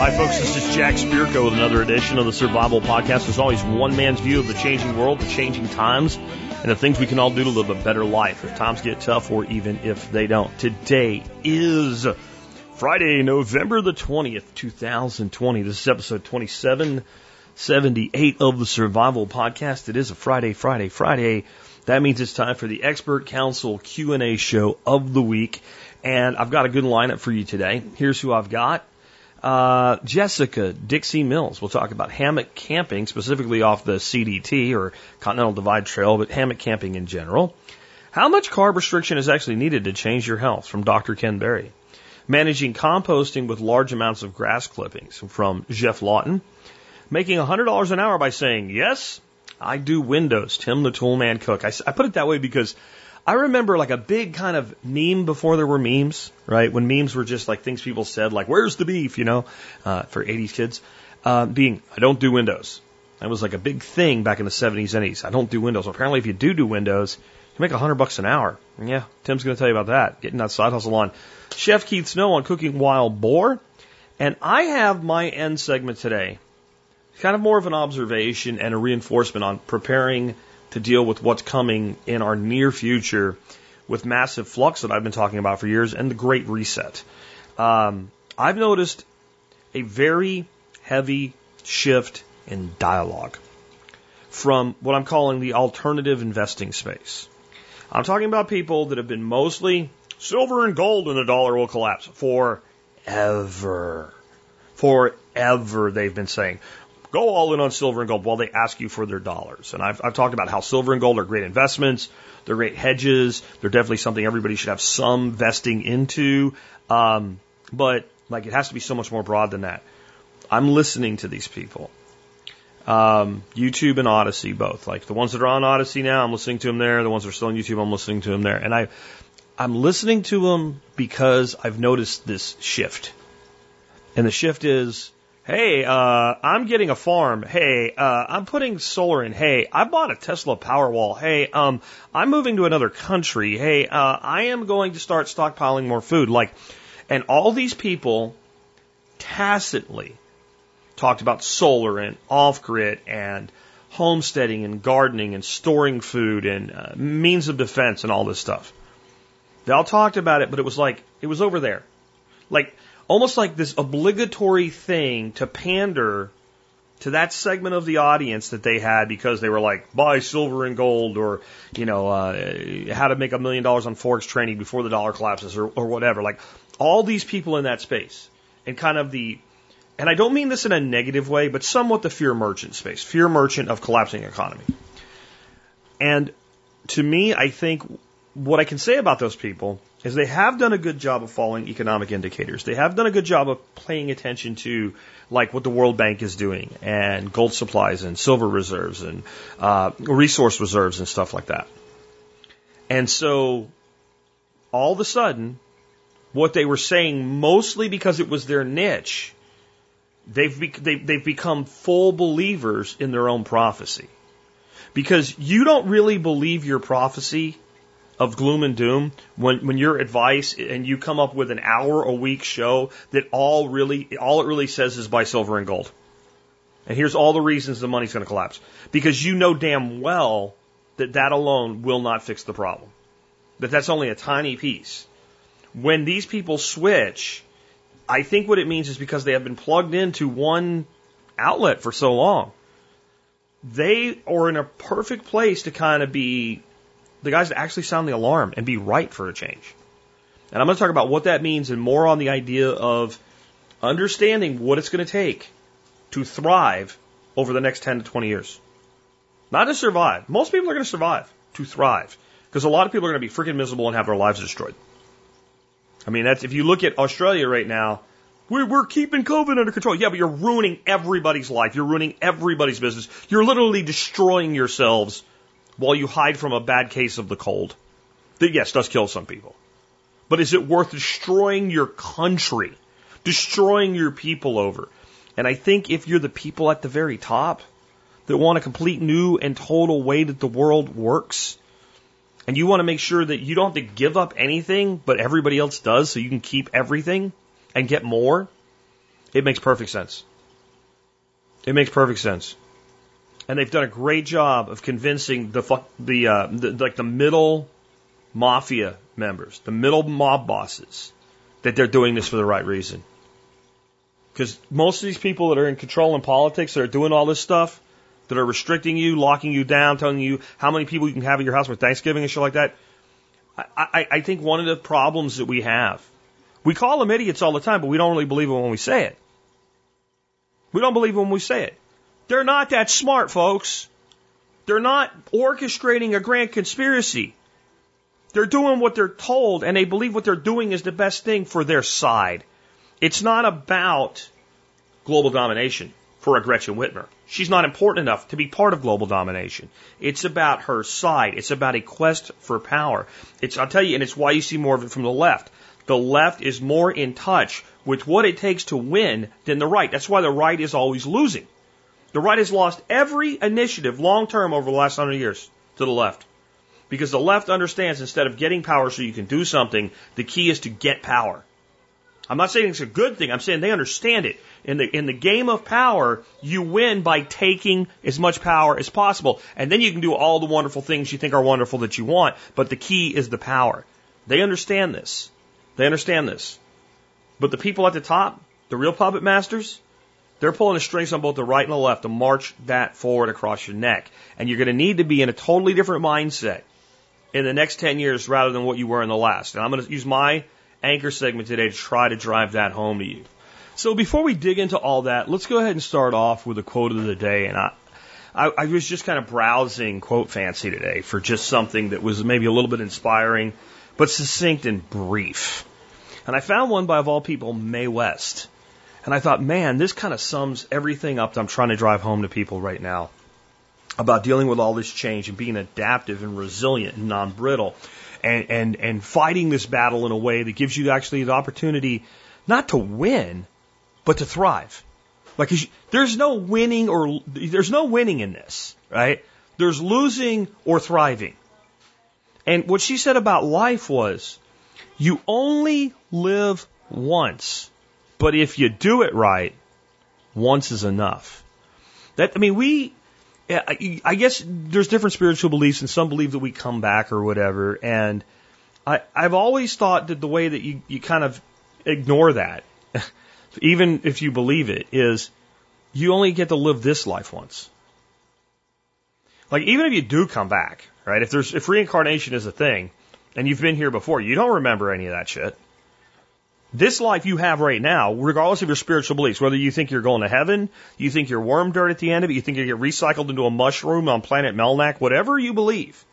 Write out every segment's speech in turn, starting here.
Hi, folks. This is Jack Spirko with another edition of the Survival Podcast. There's always one man's view of the changing world, the changing times, and the things we can all do to live a better life if times get tough or even if they don't. Today is Friday, November the 20th, 2020. This is episode 2778 of the Survival Podcast. It is a Friday, Friday, Friday. That means it's time for the Expert Council Q&A show of the week. And I've got a good lineup for you today. Here's who I've got. Uh, Jessica Dixie Mills. We'll talk about hammock camping, specifically off the CDT or Continental Divide Trail, but hammock camping in general. How much carb restriction is actually needed to change your health from Dr. Ken Berry? Managing composting with large amounts of grass clippings from Jeff Lawton. Making $100 an hour by saying, yes, I do windows. Tim the Toolman Cook. I, I put it that way because I remember like a big kind of meme before there were memes, right? When memes were just like things people said, like, where's the beef, you know, uh, for 80s kids, uh, being, I don't do windows. That was like a big thing back in the 70s and 80s. I don't do windows. apparently, if you do do windows, you make a hundred bucks an hour. Yeah, Tim's going to tell you about that. Getting that side hustle on. Chef Keith Snow on cooking wild boar. And I have my end segment today. Kind of more of an observation and a reinforcement on preparing to deal with what's coming in our near future with massive flux that I've been talking about for years and the Great Reset. Um, I've noticed a very heavy shift in dialogue from what I'm calling the alternative investing space. I'm talking about people that have been mostly silver and gold and the dollar will collapse forever. Forever, they've been saying go all in on silver and gold while they ask you for their dollars. And I've, I've talked about how silver and gold are great investments. They're great hedges. They're definitely something everybody should have some vesting into. Um, but like it has to be so much more broad than that. I'm listening to these people. Um, YouTube and Odysee both. Like the ones that are on Odysee now, I'm listening to them there. The ones that are still on YouTube, I'm listening to them there. And I, I'm listening to them because I've noticed this shift. And the shift is Hey, uh, I'm getting a farm. Hey, uh, I'm putting solar in. Hey, I bought a Tesla Powerwall. Hey, um, I'm moving to another country. Hey, uh, I am going to start stockpiling more food. Like, and all these people tacitly talked about solar and off grid and homesteading and gardening and storing food and uh, means of defense and all this stuff. They all talked about it, but it was like, it was over there. Like, almost like this obligatory thing to pander to that segment of the audience that they had because they were like, buy silver and gold or, you know, uh, how to make a million dollars on Forex training before the dollar collapses or, or whatever. Like all these people in that space and kind of the, and I don't mean this in a negative way, but somewhat the fear merchant space, fear merchant of collapsing economy. And to me, I think what I can say about those people is they have done a good job of following economic indicators. They have done a good job of paying attention to like what the World Bank is doing and gold supplies and silver reserves and uh, resource reserves and stuff like that. And so all of a sudden, what they were saying, mostly because it was their niche, they've, be- they've, they've become full believers in their own prophecy. Because you don't really believe your prophecy of gloom and doom when when your advice and you come up with an hour a week show that all really all it really says is buy silver and gold. And here's all the reasons the money's going to collapse because you know damn well that that alone will not fix the problem. That that's only a tiny piece. When these people switch, I think what it means is because they have been plugged into one outlet for so long. They are in a perfect place to kind of be the guys to actually sound the alarm and be right for a change. And I'm going to talk about what that means and more on the idea of understanding what it's going to take to thrive over the next 10 to 20 years. Not to survive. Most people are going to survive, to thrive. Because a lot of people are going to be freaking miserable and have their lives destroyed. I mean, that's if you look at Australia right now, we're, we're keeping COVID under control. Yeah, but you're ruining everybody's life. You're ruining everybody's business. You're literally destroying yourselves while you hide from a bad case of the cold. That, yes, does kill some people. But is it worth destroying your country, destroying your people over? And I think if you're the people at the very top, that want a complete new and total way that the world works, and you want to make sure that you don't have to give up anything, but everybody else does, so you can keep everything and get more, it makes perfect sense. It makes perfect sense. And they've done a great job of convincing the the, uh, the like the middle mafia members, the middle mob bosses, that they're doing this for the right reason. Because most of these people that are in control in politics that are doing all this stuff, that are restricting you, locking you down, telling you how many people you can have at your house for Thanksgiving and shit like that, I, I, I think one of the problems that we have, we call them idiots all the time, but we don't really believe it when we say it. We don't believe it when we say it. They're not that smart, folks. They're not orchestrating a grand conspiracy. They're doing what they're told, and they believe what they're doing is the best thing for their side. It's not about global domination for a Gretchen Whitmer. She's not important enough to be part of global domination. It's about her side. It's about a quest for power. It's, I'll tell you, and it's why you see more of it from the left. The left is more in touch with what it takes to win than the right. That's why the right is always losing. The right has lost every initiative long term over the last hundred years to the left. Because the left understands instead of getting power so you can do something, the key is to get power. I'm not saying it's a good thing. I'm saying they understand it. In the, in the game of power, you win by taking as much power as possible. And then you can do all the wonderful things you think are wonderful that you want. But the key is the power. They understand this. They understand this. But the people at the top, the real puppet masters, they're pulling the strings on both the right and the left to march that forward across your neck. And you're going to need to be in a totally different mindset in the next 10 years rather than what you were in the last. And I'm going to use my anchor segment today to try to drive that home to you. So before we dig into all that, let's go ahead and start off with a quote of the day. And I, I, I was just kind of browsing Quotefancy today for just something that was maybe a little bit inspiring, but succinct and brief. And I found one by, of all people, Mae West. And I thought, man, this kind of sums everything up that I'm trying to drive home to people right now about dealing with all this change and being adaptive and resilient and non brittle and, and, and fighting this battle in a way that gives you actually the opportunity not to win, but to thrive. Like there's no winning or there's no winning in this, right? There's losing or thriving. And what she said about life was, you only live once, but if you do it right, once is enough. That I mean, we I guess there's different spiritual beliefs, and some believe that we come back or whatever. And I, I've always thought that the way that you, you kind of ignore that, even if you believe it, is you only get to live this life once. Like even if you do come back, right? If there's if reincarnation is a thing, and you've been here before, you don't remember any of that shit. This life you have right now, regardless of your spiritual beliefs, whether you think you're going to heaven, you think you're worm dirt at the end of it, you think you get recycled into a mushroom on planet Melmac, whatever you believe,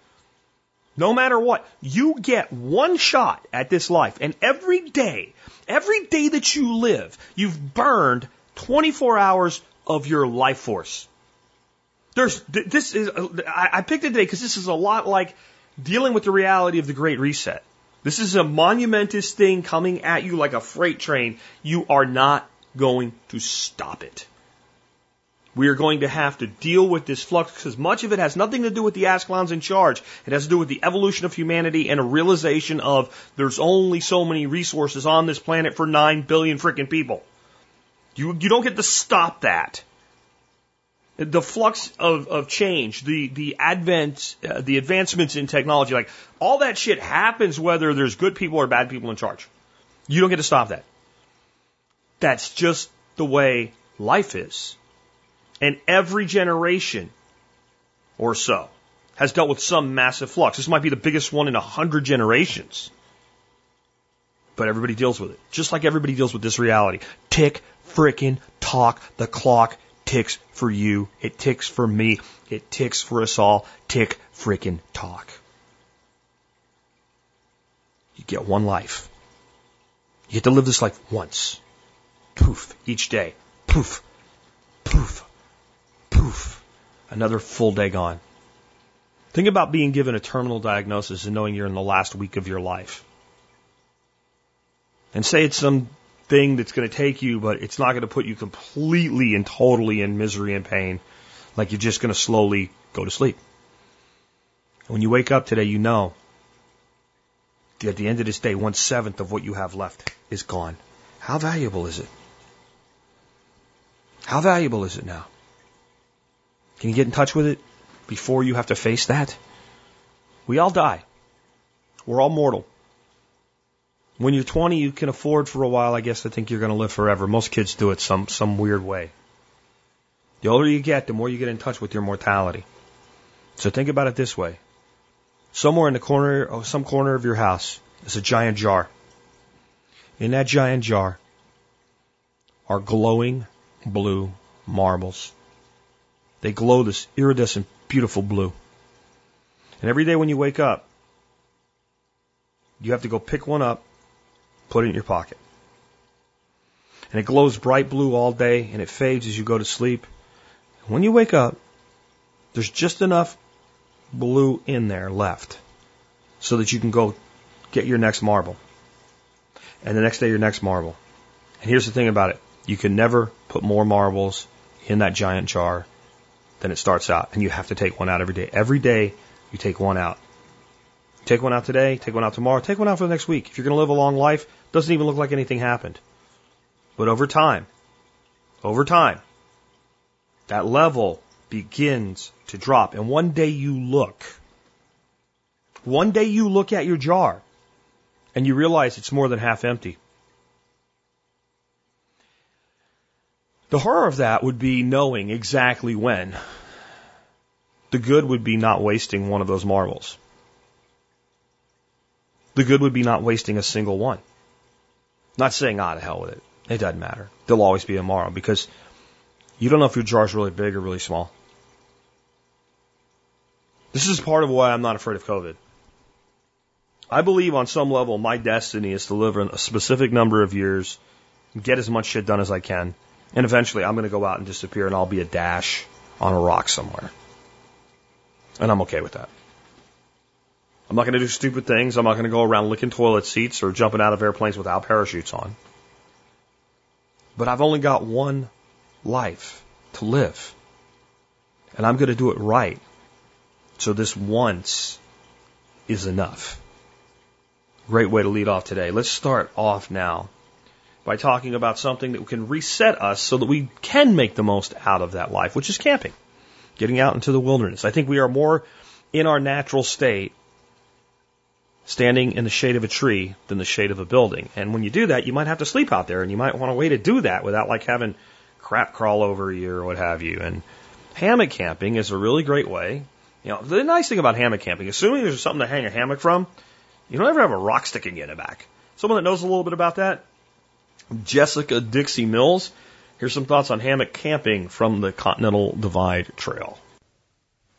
no matter what, you get one shot at this life. And every day, every day that you live, you've burned 24 hours of your life force. There's, this is, I picked it today because this is a lot like dealing with the reality of the Great Reset. This is a monumentous thing coming at you like a freight train. You are not going to stop it. We are going to have to deal with this flux because much of it has nothing to do with the Ascalons in charge. It has to do with the evolution of humanity and a realization of there's only so many resources on this planet for nine billion freaking people. You, you don't get to stop that the flux of, of change, the the advent, uh, the advancements in technology, like all that shit happens whether there's good people or bad people in charge. You don't get to stop that. That's just the way life is. And every generation or so has dealt with some massive flux. This might be the biggest one in a hundred generations. But everybody deals with it. Just like everybody deals with this reality. Tick, frickin' talk, the clock ticks for you. It ticks for me. It ticks for us all. Tick freaking talk. You get one life. You get to live this life once. Poof. Each day. Poof. Poof. Poof. Another full day gone. Think about being given a terminal diagnosis and knowing you're in the last week of your life. And say it's some thing that's going to take you, but it's not going to put you completely and totally in misery and pain. Like you're just going to slowly go to sleep. And When you wake up today, you know at the end of this day, one seventh of what you have left is gone. How valuable is it? How valuable is it now? Can you get in touch with it before you have to face that? We all die. We're all mortal. When you're 20, you can afford for a while, I guess, to think you're going to live forever. Most kids do it some, some weird way. The older you get, the more you get in touch with your mortality. So think about it this way. Somewhere in the corner, or some corner of your house, is a giant jar. In that giant jar are glowing blue marbles. They glow this iridescent, beautiful blue. And every day when you wake up, you have to go pick one up, put it in your pocket. And it glows bright blue all day and it fades as you go to sleep. When you wake up, there's just enough blue in there left so that you can go get your next marble. And the next day, your next marble. And here's the thing about it you can never put more marbles in that giant jar than it starts out. And you have to take one out every day. Every day, you take one out. Take one out today, take one out tomorrow, take one out for the next week. If you're going to live a long life, doesn't even look like anything happened. But over time, over time, that level begins to drop. And one day you look, one day you look at your jar and you realize it's more than half empty. The horror of that would be knowing exactly when. The good would be not wasting one of those marbles. The good would be not wasting a single one. Not saying, ah, to hell with it. It doesn't matter. There'll always be a tomorrow because you don't know if your jar's really big or really small. This is part of why I'm not afraid of COVID. I believe on some level my destiny is to live a specific number of years, get as much shit done as I can, and eventually I'm going to go out and disappear and I'll be a dash on a rock somewhere. And I'm okay with that. I'm not going to do stupid things. I'm not going to go around licking toilet seats or jumping out of airplanes without parachutes on. But I've only got one life to live. And I'm going to do it right. So this once is enough. Great way to lead off today. Let's start off now by talking about something that can reset us so that we can make the most out of that life, which is camping, getting out into the wilderness. I think we are more in our natural state standing in the shade of a tree than the shade of a building. And when you do that, you might have to sleep out there and you might want a way to do that without like having crap crawl over you or what have you. And hammock camping is a really great way. You know, the nice thing about hammock camping, assuming there's something to hang a hammock from, you don't ever have a rock sticking in the back. Someone that knows a little bit about that, Jessica Dixie Mills. Here's some thoughts on hammock camping from the Continental Divide Trail.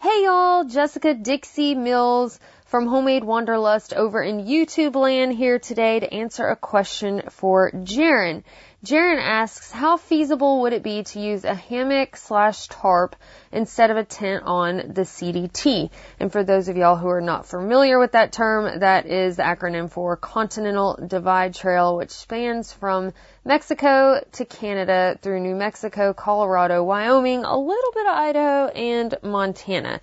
Hey y'all, Jessica Dixie Mills from Homemade Wanderlust over in YouTube land here today to answer a question for Jaren. Jaren asks, how feasible would it be to use a hammock slash tarp instead of a tent on the CDT? And for those of y'all who are not familiar with that term, that is the acronym for Continental Divide Trail, which spans from Mexico to Canada through New Mexico, Colorado, Wyoming, a little bit of Idaho, and Montana.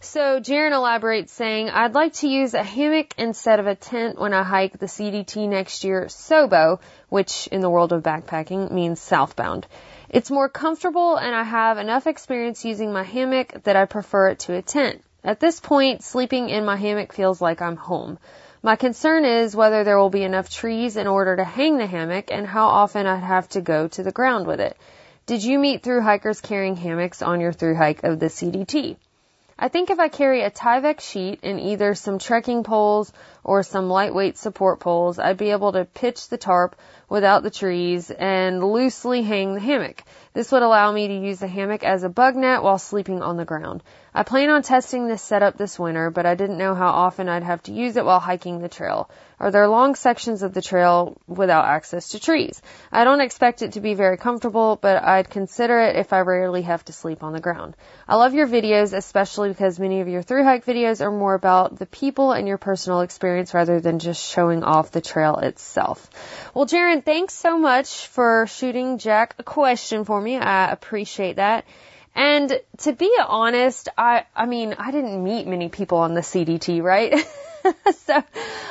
So Jaron elaborates saying, I'd like to use a hammock instead of a tent when I hike the CDT next year, SOBO, which in the world of backpacking means southbound. It's more comfortable and I have enough experience using my hammock that I prefer it to a tent. At this point, sleeping in my hammock feels like I'm home. My concern is whether there will be enough trees in order to hang the hammock and how often I'd have to go to the ground with it. Did you meet through hikers carrying hammocks on your through hike of the CDT? I think if I carry a Tyvek sheet and either some trekking poles or some lightweight support poles, I'd be able to pitch the tarp without the trees and loosely hang the hammock. This would allow me to use the hammock as a bug net while sleeping on the ground. I plan on testing this setup this winter, but I didn't know how often I'd have to use it while hiking the trail. Are there long sections of the trail without access to trees? I don't expect it to be very comfortable, but I'd consider it if I rarely have to sleep on the ground. I love your videos, especially because many of your through hike videos are more about the people and your personal experience rather than just showing off the trail itself. Well, Jaron, thanks so much for shooting Jack a question for me. I appreciate that. And to be honest, I, I mean, I didn't meet many people on the CDT, right? so,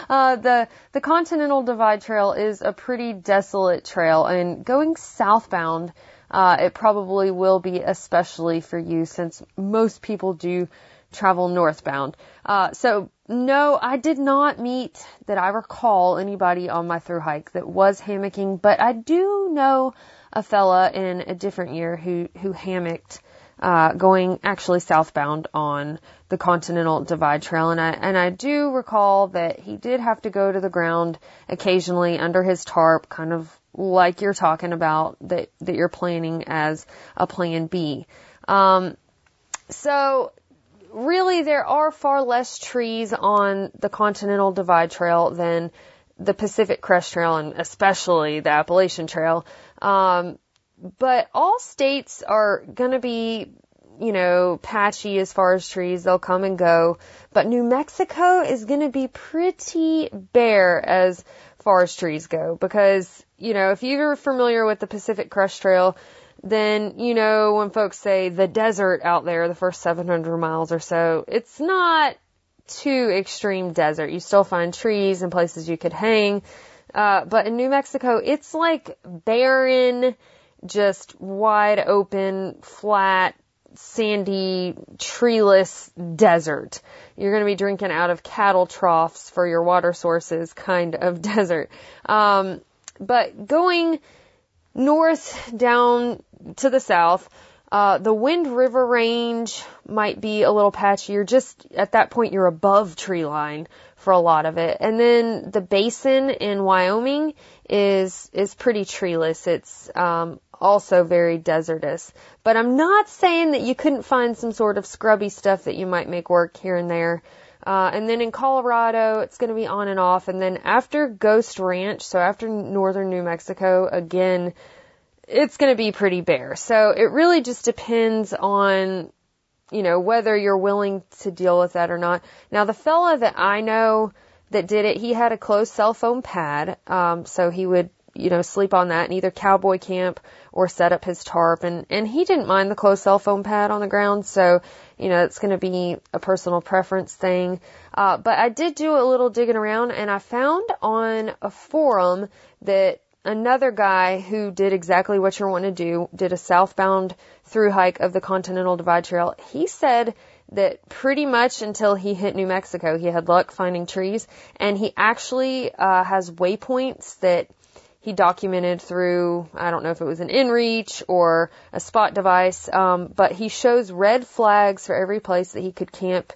uh, the, the Continental Divide Trail is a pretty desolate trail and going southbound, uh, it probably will be especially for you since most people do travel northbound. Uh, so no, I did not meet that I recall anybody on my through hike that was hammocking, but I do know a fella in a different year who, who hammocked uh, going actually southbound on the Continental Divide Trail, and I and I do recall that he did have to go to the ground occasionally under his tarp, kind of like you're talking about that that you're planning as a plan B. Um, so really, there are far less trees on the Continental Divide Trail than the Pacific Crest Trail, and especially the Appalachian Trail. Um, but all states are going to be, you know, patchy as far as trees. They'll come and go. But New Mexico is going to be pretty bare as far as trees go because, you know, if you're familiar with the Pacific Crest Trail, then, you know, when folks say the desert out there, the first 700 miles or so, it's not too extreme desert. You still find trees and places you could hang. Uh, but in New Mexico, it's like barren, just wide open, flat, sandy, treeless desert. You're going to be drinking out of cattle troughs for your water sources kind of desert. Um, but going north down to the south, uh, the Wind River Range might be a little patchier. Just, at that point, you're above tree line for a lot of it. And then the basin in Wyoming is, is pretty treeless. It's, um, also very desertous. But I'm not saying that you couldn't find some sort of scrubby stuff that you might make work here and there. Uh, and then in Colorado, it's going to be on and off. And then after Ghost Ranch, so after northern New Mexico, again, it's going to be pretty bare. So it really just depends on, you know, whether you're willing to deal with that or not. Now, the fella that I know that did it, he had a closed cell foam pad. Um, so he would you know, sleep on that in either cowboy camp or set up his tarp. And, and he didn't mind the closed cell foam pad on the ground. So, you know, it's going to be a personal preference thing. Uh, but I did do a little digging around and I found on a forum that another guy who did exactly what you're want to do did a southbound through hike of the Continental Divide Trail. He said that pretty much until he hit New Mexico, he had luck finding trees, and he actually uh, has waypoints that he documented through, I don't know if it was an inReach or a spot device, um, but he shows red flags for every place that he could camp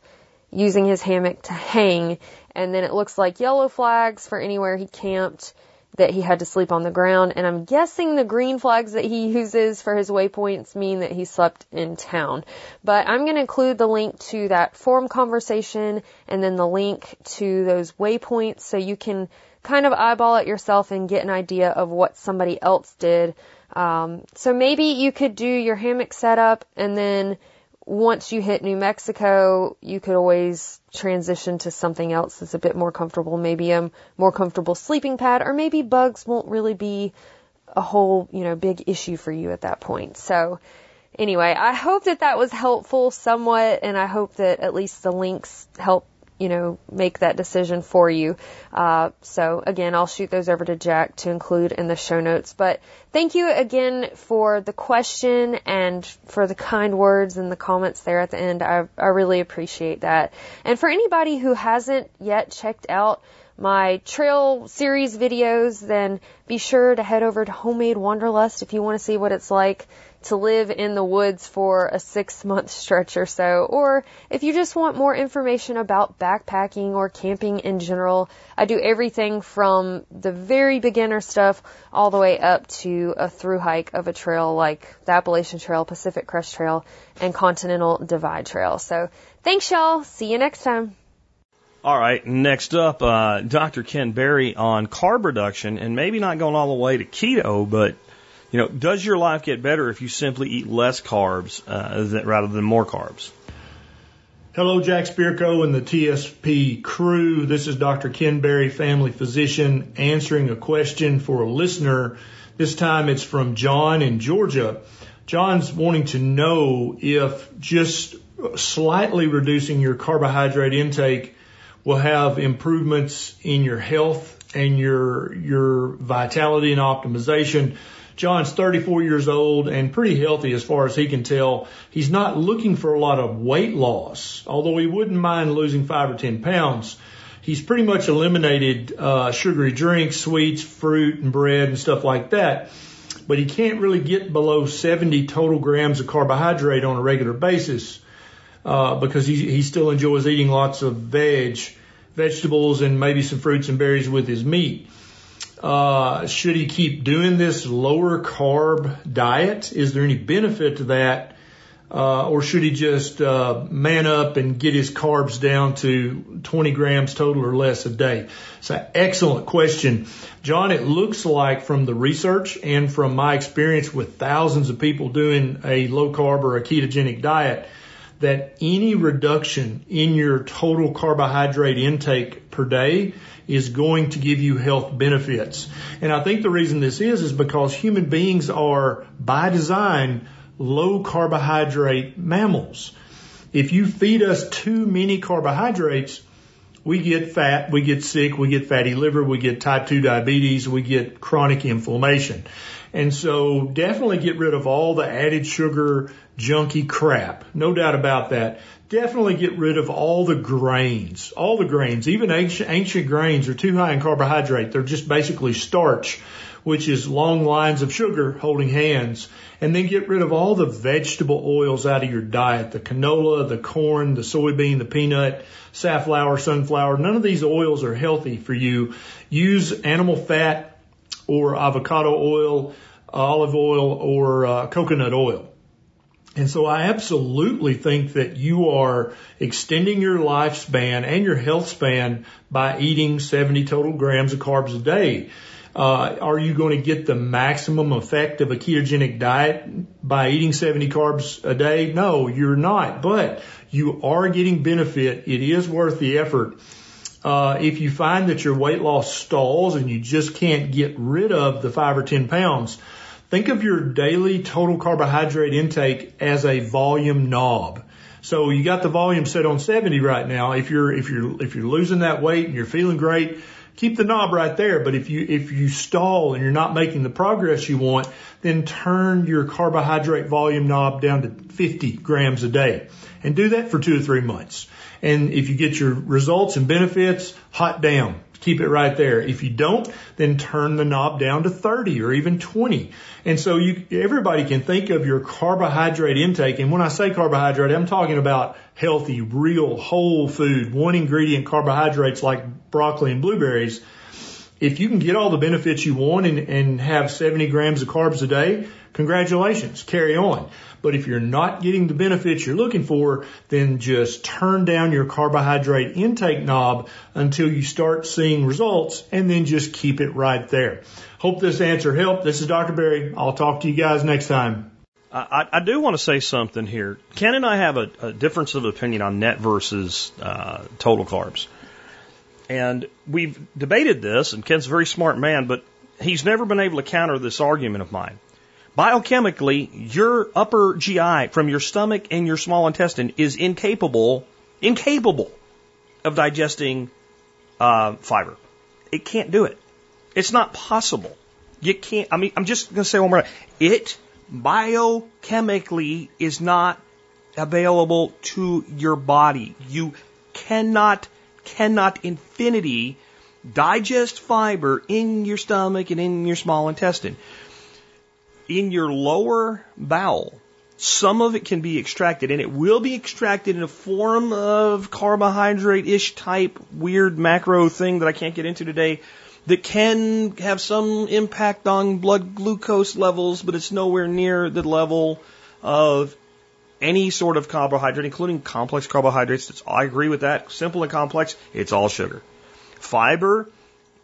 using his hammock to hang, and then it looks like yellow flags for anywhere he camped that he had to sleep on the ground, and I'm guessing the green flags that he uses for his waypoints mean that he slept in town. But I'm going to include the link to that forum conversation and then the link to those waypoints so you can kind of eyeball it yourself and get an idea of what somebody else did. Um, so maybe you could do your hammock setup and then once you hit New Mexico, you could always transition to something else that's a bit more comfortable, maybe a more comfortable sleeping pad, or maybe bugs won't really be a whole, you know, big issue for you at that point. So anyway, I hope that that was helpful somewhat, and I hope that at least the links help you know, make that decision for you. Uh, so again, I'll shoot those over to Jack to include in the show notes. But thank you again for the question and for the kind words and the comments there at the end. I, I really appreciate that. And for anybody who hasn't yet checked out my trail series videos, then be sure to head over to Homemade Wanderlust if you want to see what it's like to live in the woods for a six month stretch or so, or if you just want more information about backpacking or camping in general, I do everything from the very beginner stuff all the way up to a through hike of a trail like the Appalachian Trail, Pacific Crest Trail, and Continental Divide Trail. So thanks y'all. See you next time. All right, next up, uh, Dr. Ken Berry on carb reduction, and maybe not going all the way to keto, but you know, does your life get better if you simply eat less carbs uh, rather than more carbs? Hello, Jack Spirko and the TSP crew. This is Dr. Ken Berry, family physician, answering a question for a listener. This time it's from John in Georgia. John's wanting to know if just slightly reducing your carbohydrate intake will have improvements in your health and your your vitality and optimization. John's 34 years old and pretty healthy as far as he can tell. He's not looking for a lot of weight loss, although he wouldn't mind losing five or 10 pounds. He's pretty much eliminated uh, sugary drinks, sweets, fruit, and bread and stuff like that. But he can't really get below 70 total grams of carbohydrate on a regular basis uh, because he, he still enjoys eating lots of veg, vegetables, and maybe some fruits and berries with his meat. Uh, should he keep doing this lower carb diet? Is there any benefit to that? Uh, or should he just uh, man up and get his carbs down to 20 grams total or less a day? It's an excellent question. John, it looks like from the research and from my experience with thousands of people doing a low carb or a ketogenic diet, that any reduction in your total carbohydrate intake per day is going to give you health benefits. And I think the reason this is, is because human beings are by design low carbohydrate mammals. If you feed us too many carbohydrates, we get fat, we get sick, we get fatty liver, we get type 2 diabetes, we get chronic inflammation. And so definitely get rid of all the added sugar, junky crap. No doubt about that. Definitely get rid of all the grains. All the grains, even ancient, ancient grains are too high in carbohydrate. They're just basically starch, which is long lines of sugar holding hands. And then get rid of all the vegetable oils out of your diet. The canola, the corn, the soybean, the peanut, safflower, sunflower. None of these oils are healthy for you. Use animal fat or avocado oil, olive oil, or uh, coconut oil. And so I absolutely think that you are extending your lifespan and your health span by eating 70 total grams of carbs a day. Uh, are you going to get the maximum effect of a ketogenic diet by eating 70 carbs a day? No, you're not, but you are getting benefit. It is worth the effort. Uh, if you find that your weight loss stalls and you just can't get rid of the five or 10 pounds, think of your daily total carbohydrate intake as a volume knob. So you got the volume set on 70 right now. If you're, if you're, if you're losing that weight and you're feeling great, keep the knob right there. But if you, if you stall and you're not making the progress you want, then turn your carbohydrate volume knob down to 50 grams a day and do that for two or three months. And if you get your results and benefits, hot down. Keep it right there. If you don't, then turn the knob down to 30 or even 20. And so you, everybody can think of your carbohydrate intake. And when I say carbohydrate, I'm talking about healthy, real, whole food, one ingredient carbohydrates like broccoli and blueberries. If you can get all the benefits you want and, and have 70 grams of carbs a day, congratulations, carry on. But if you're not getting the benefits you're looking for, then just turn down your carbohydrate intake knob until you start seeing results and then just keep it right there. Hope this answer helped. This is Dr. Berry. I'll talk to you guys next time. I, I do want to say something here. Ken and I have a, a difference of opinion on net versus uh, total carbs. And we've debated this, and Ken's a very smart man, but he's never been able to counter this argument of mine. Biochemically, your upper GI from your stomach and your small intestine is incapable, incapable of digesting uh, fiber. It can't do it. It's not possible. You can't. I mean, I'm just going to say one more. It biochemically is not available to your body. You cannot, cannot infinity digest fiber in your stomach and in your small intestine in your lower bowel, some of it can be extracted, and it will be extracted in a form of carbohydrate ish type weird macro thing that I can't get into today that can have some impact on blood glucose levels, but it's nowhere near the level of any sort of carbohydrate, including complex carbohydrates. I agree with that. Simple and complex, it's all sugar. Fiber,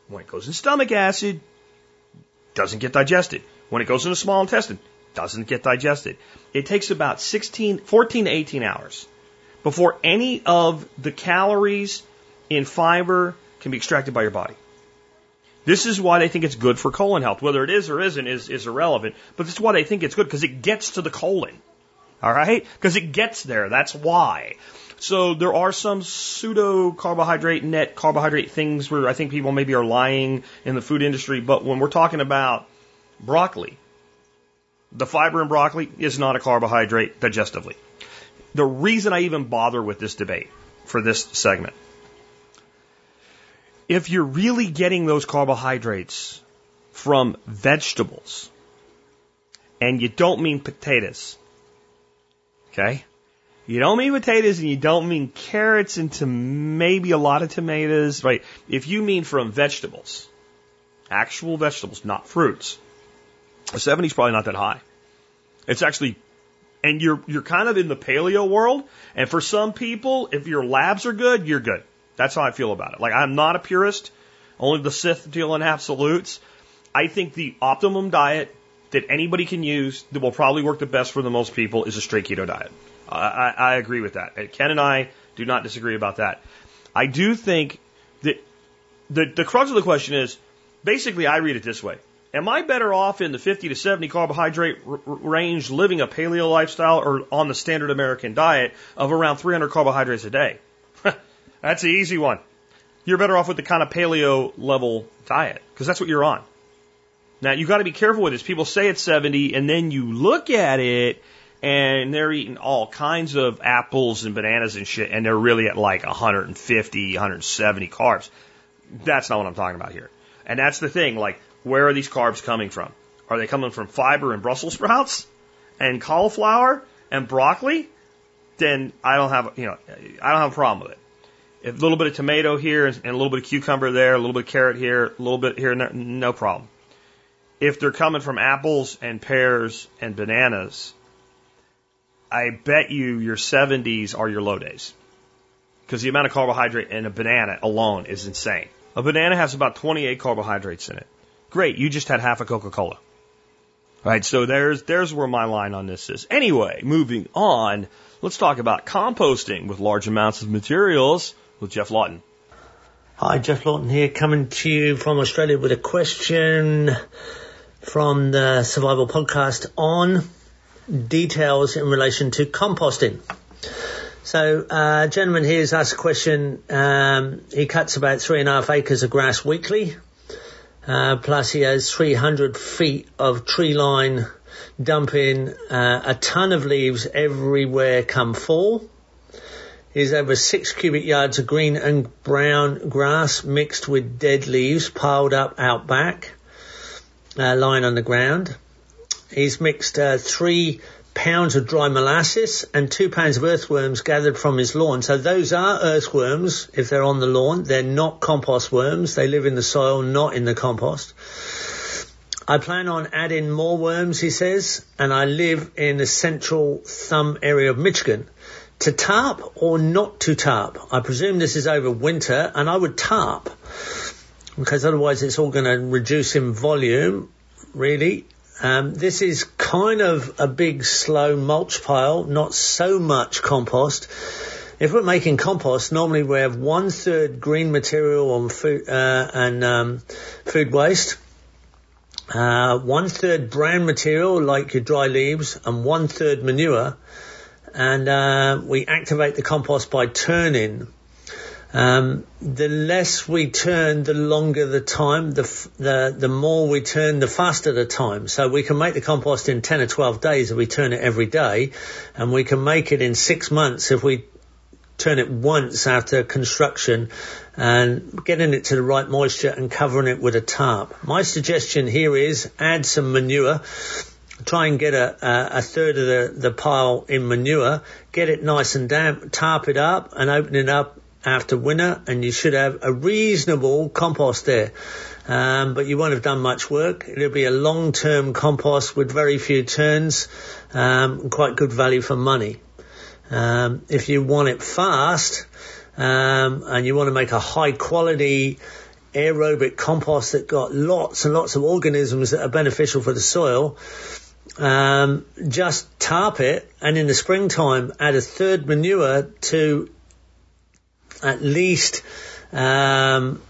when it goes in stomach acid, doesn't get digested. When it goes into the small intestine, it doesn't get digested. It takes about 16, 14 to 18 hours before any of the calories in fiber can be extracted by your body. This is why they think it's good for colon health. Whether it is or isn't is, is irrelevant, but this is why they think it's good because it gets to the colon. All right? Because it gets there. That's why. So there are some pseudo carbohydrate, net carbohydrate things where I think people maybe are lying in the food industry. But when we're talking about broccoli, the fiber in broccoli is not a carbohydrate digestively. The reason I even bother with this debate for this segment, if you're really getting those carbohydrates from vegetables, and you don't mean potatoes, okay? You don't mean potatoes and you don't mean carrots and to maybe a lot of tomatoes, right? If you mean from vegetables, actual vegetables, not fruits, a 70 is probably not that high. It's actually, and you're, you're kind of in the paleo world. And for some people, if your labs are good, you're good. That's how I feel about it. Like, I'm not a purist. Only the Sith deal in absolutes. I think the optimum diet that anybody can use that will probably work the best for the most people is a straight keto diet. I, I, agree with that. Ken and I do not disagree about that. I do think that the, the crux of the question is basically, I read it this way. Am I better off in the 50 to 70 carbohydrate r- range living a paleo lifestyle or on the standard American diet of around 300 carbohydrates a day? that's the easy one. You're better off with the kind of paleo level diet because that's what you're on. Now you've got to be careful with this. People say it's 70 and then you look at it and they're eating all kinds of apples and bananas and shit, and they're really at like 150, 170 carbs. That's not what I'm talking about here. And that's the thing, like, where are these carbs coming from? Are they coming from fiber and Brussels sprouts and cauliflower and broccoli? Then I don't have, you know, I don't have a problem with it. A little bit of tomato here and a little bit of cucumber there, a little bit of carrot here, a little bit here there, no problem. If they're coming from apples and pears and bananas, I bet you your 70s are your low days. Because the amount of carbohydrate in a banana alone is insane. A banana has about 28 carbohydrates in it. Great, you just had half a Coca-Cola. Right, so there's there's where my line on this is. Anyway, moving on, let's talk about composting with large amounts of materials with Jeff Lawton. Hi, Jeff Lawton here, coming to you from Australia with a question from the Survival Podcast on details in relation to composting. So, uh, gentleman here has asked a question. Um, he cuts about three and a half acres of grass weekly. Uh, plus he has 300 feet of tree line dumping uh, a ton of leaves everywhere come fall. He's over six cubic yards of green and brown grass mixed with dead leaves piled up out back, uh, lying on the ground. He's mixed uh, three pounds of dry molasses and two pounds of earthworms gathered from his lawn. So those are earthworms if they're on the lawn. They're not compost worms. They live in the soil, not in the compost. I plan on adding more worms, he says, and I live in the central thumb area of Michigan. To tarp or not to tarp? I presume this is over winter, and I would tarp because otherwise it's all going to reduce in volume, really. Um, this is kind of a big slow mulch pile, not so much compost. If we're making compost, normally we have one third green material on food uh, and um, food waste, uh, one third brown material like your dry leaves, and one third manure. And uh, we activate the compost by turning um, the less we turn, the longer the time, the, f- the, the more we turn, the faster the time. So we can make the compost in 10 or 12 days if we turn it every day, and we can make it in six months if we turn it once after construction and getting it to the right moisture and covering it with a tarp. My suggestion here is add some manure try and get a, a, a, third of the, the pile in manure, get it nice and damp, tarp it up and open it up after winter, and you should have a reasonable compost there. Um, but you won't have done much work. It'll be a long-term compost with very few turns, um, quite good value for money. Um, if you want it fast, um, and you want to make a high quality aerobic compost that got lots and lots of organisms that are beneficial for the soil, um, just tarp it and in the springtime add a third manure to at least um,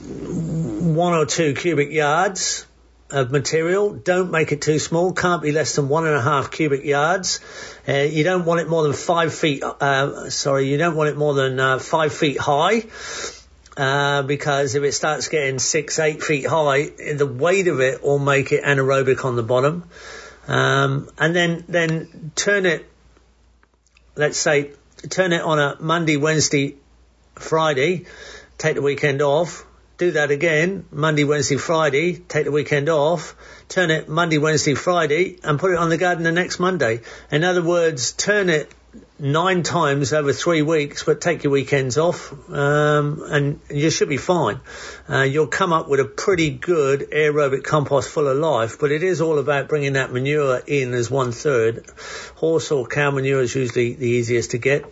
one or two cubic yards of material. Don't make it too small. Can't be less than one and a half cubic yards. Uh, you don't want it more than five feet. Uh, sorry, you don't want it more than uh, five feet high. Uh, because if it starts getting six, eight feet high, the weight of it will make it anaerobic on the bottom. Um, and then, then turn it, let's say, turn it on a Monday, Wednesday, Friday, take the weekend off, do that again, Monday, Wednesday, Friday, take the weekend off, turn it Monday, Wednesday, Friday, and put it on the garden the next Monday. In other words, turn it nine times over three weeks, but take your weekends off, um, and you should be fine. Uh, you'll come up with a pretty good aerobic compost full of life, but it is all about bringing that manure in as one third. Horse or cow manure is usually the easiest to get.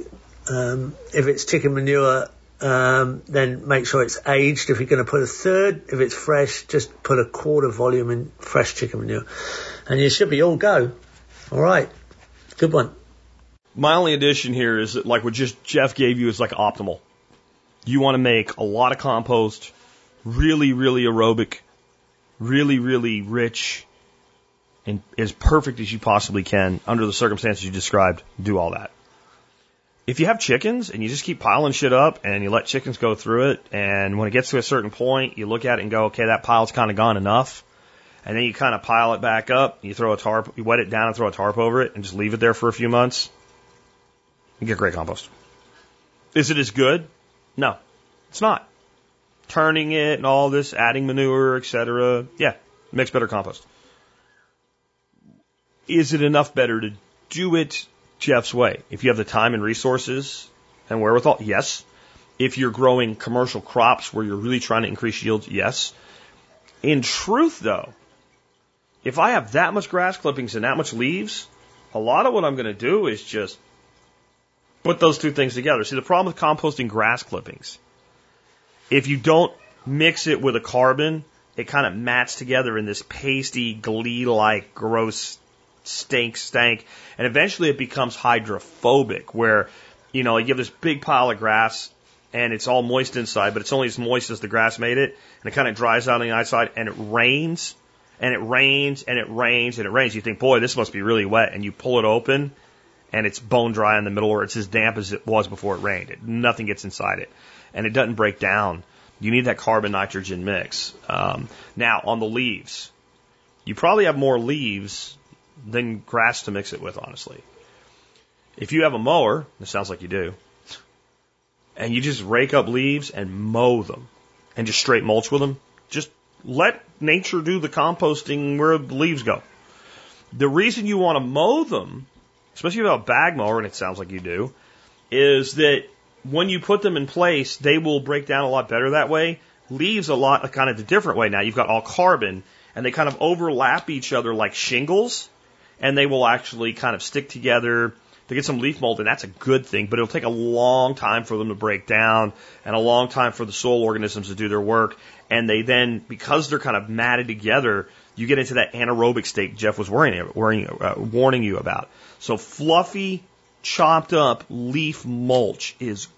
Um, if it's chicken manure, um, then make sure it's aged. If you're going to put a third, if it's fresh, just put a quarter volume in fresh chicken manure, and you should be all go. All right, good one. My only addition here is that, like what just Jeff gave you, is like optimal. You want to make a lot of compost, really, really aerobic, really, really rich, and as perfect as you possibly can under the circumstances you described. Do all that if you have chickens and you just keep piling shit up and you let chickens go through it, and when it gets to a certain point, you look at it and go, okay, that pile's kind of gone enough. And then you kind of pile it back up, you throw a tarp, you wet it down and throw a tarp over it and just leave it there for a few months. You get great compost. Is it as good? No, it's not. Turning it and all this, adding manure, etc. Yeah, makes better compost. Is it enough better to do it Jeff's way. If you have the time and resources and wherewithal, yes. If you're growing commercial crops where you're really trying to increase yields, yes. In truth, though, if I have that much grass clippings and that much leaves, a lot of what I'm going to do is just put those two things together. See, the problem with composting grass clippings, if you don't mix it with a carbon, it kind of mats together in this pasty, glee-like, gross stink, stank, and eventually it becomes hydrophobic, where you know you have this big pile of grass and it's all moist inside, but it's only as moist as the grass made it, and it kind of dries out on the outside, and it rains, and it rains, and it rains, and it rains. You think, boy, this must be really wet, and you pull it open, and it's bone dry in the middle, or it's as damp as it was before it rained. It, nothing gets inside it, and it doesn't break down. You need that carbon nitrogen mix. Um, now on the leaves, you probably have more leaves than grass to mix it with, honestly. If you have a mower, it sounds like you do, and you just rake up leaves and mow them and just straight mulch with them, just let nature do the composting where the leaves go. The reason you want to mow them, especially if you have a bag mower, and it sounds like you do, is that when you put them in place, they will break down a lot better that way. Leaves a lot kind of a different way now. You've got all carbon and they kind of overlap each other like shingles and they will actually kind of stick together to get some leaf mold, and that's a good thing, but it'll take a long time for them to break down and a long time for the soil organisms to do their work. And they then, because they're kind of matted together, you get into that anaerobic state Jeff was worrying, worrying, uh, warning you about. So fluffy, chopped up leaf mulch is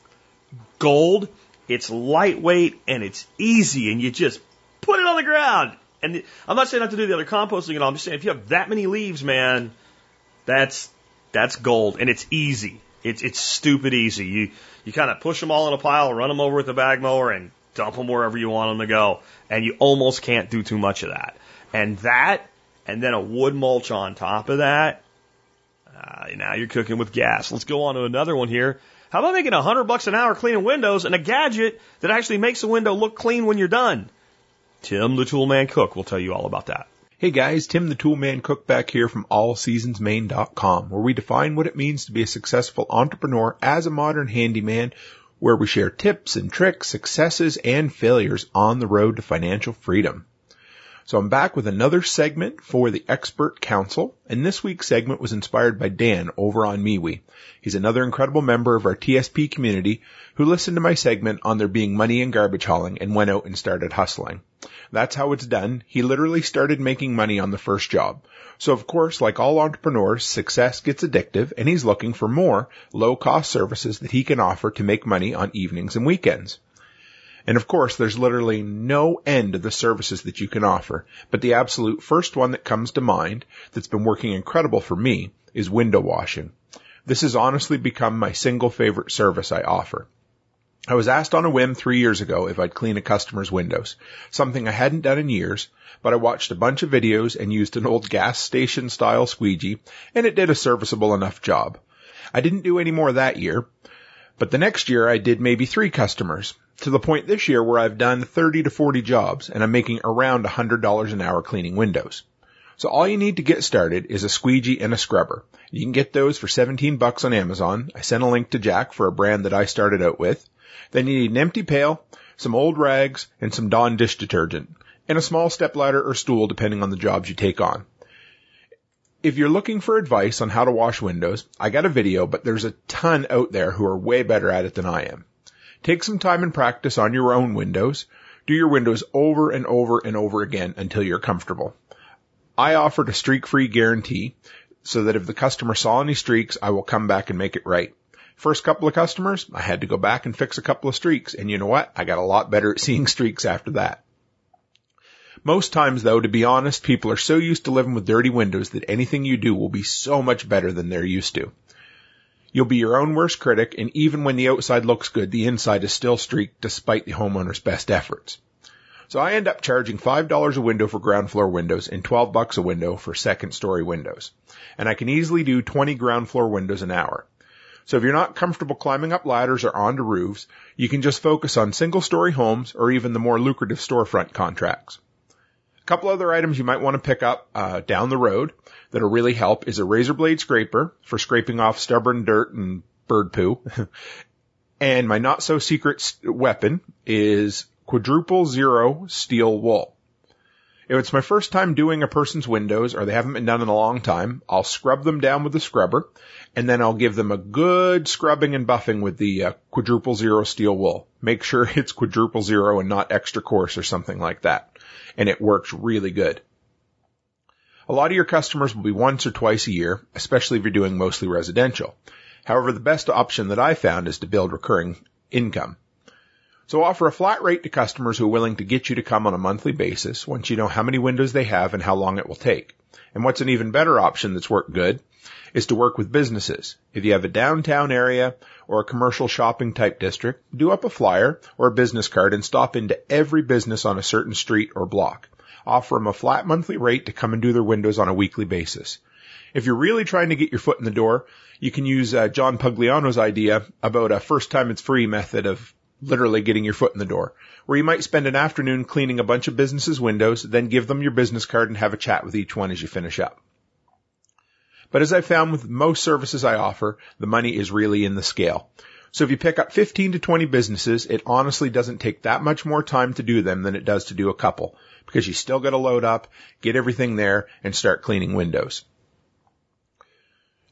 gold. It's lightweight and it's easy, and you just put it on the ground and I'm not saying not to do the other composting at all. I'm just saying if you have that many leaves, man, that's that's gold, and it's easy. It's it's stupid easy. You you kind of push them all in a pile, run them over with a bag mower, and dump them wherever you want them to go, and you almost can't do too much of that. And that, and then a wood mulch on top of that. Uh, now you're cooking with gas. Let's go on to another one here. How about making a hundred bucks an hour cleaning windows and a gadget that actually makes the window look clean when you're done? Tim the Toolman Cook will tell you all about that. Hey guys, Tim the Toolman Cook back here from allseasonsmaine.com where we define what it means to be a successful entrepreneur as a modern handyman where we share tips and tricks, successes and failures on the road to financial freedom. So I'm back with another segment for the Expert Council, and this week's segment was inspired by Dan over on MeWe. He's another incredible member of our TSP community who listened to my segment on there being money in garbage hauling and went out and started hustling. That's how it's done. He literally started making money on the first job. So of course, like all entrepreneurs, success gets addictive and he's looking for more low cost services that he can offer to make money on evenings and weekends. And of course, there's literally no end to the services that you can offer. But the absolute first one that comes to mind that's been working incredible for me is window washing. This has honestly become my single favorite service I offer. I was asked on a whim three years ago if I'd clean a customer's windows, something I hadn't done in years, but I watched a bunch of videos and used an old gas station style squeegee, and it did a serviceable enough job. I didn't do any more that year, but the next year I did maybe three customers, to the point this year where I've done 30 to 40 jobs and I'm making around $100 an hour cleaning windows. So all you need to get started is a squeegee and a scrubber. You can get those for 17 bucks on Amazon. I sent a link to Jack for a brand that I started out with. Then you need an empty pail, some old rags, and some Dawn dish detergent, and a small stepladder or stool depending on the jobs you take on. If you're looking for advice on how to wash windows, I got a video, but there's a ton out there who are way better at it than I am. Take some time and practice on your own windows. Do your windows over and over and over again until you're comfortable. I offered a streak free guarantee so that if the customer saw any streaks, I will come back and make it right. First couple of customers, I had to go back and fix a couple of streaks. And you know what? I got a lot better at seeing streaks after that. Most times though, to be honest, people are so used to living with dirty windows that anything you do will be so much better than they're used to. You'll be your own worst critic, and even when the outside looks good, the inside is still streaked despite the homeowner's best efforts. So I end up charging $5 a window for ground floor windows and 12 bucks a window for second story windows. And I can easily do 20 ground floor windows an hour. So if you're not comfortable climbing up ladders or onto roofs, you can just focus on single story homes or even the more lucrative storefront contracts. A couple other items you might want to pick up uh, down the road that'll really help is a razor blade scraper for scraping off stubborn dirt and bird poo. and my not so secret weapon is quadruple zero steel wool. If it's my first time doing a person's windows or they haven't been done in a long time, I'll scrub them down with the scrubber and then I'll give them a good scrubbing and buffing with the uh, quadruple zero steel wool. Make sure it's quadruple zero and not extra coarse or something like that. And it works really good. A lot of your customers will be once or twice a year, especially if you're doing mostly residential. However, the best option that I found is to build recurring income. So offer a flat rate to customers who are willing to get you to come on a monthly basis once you know how many windows they have and how long it will take. And what's an even better option that's worked good is to work with businesses. If you have a downtown area or a commercial shopping type district, do up a flyer or a business card and stop into every business on a certain street or block. Offer them a flat monthly rate to come and do their windows on a weekly basis. If you're really trying to get your foot in the door, you can use uh, John Pugliano's idea about a first time it's free method of literally getting your foot in the door, where you might spend an afternoon cleaning a bunch of businesses' windows, then give them your business card and have a chat with each one as you finish up. But as I found with most services I offer, the money is really in the scale. So if you pick up 15 to 20 businesses, it honestly doesn't take that much more time to do them than it does to do a couple, because you still got to load up, get everything there, and start cleaning windows.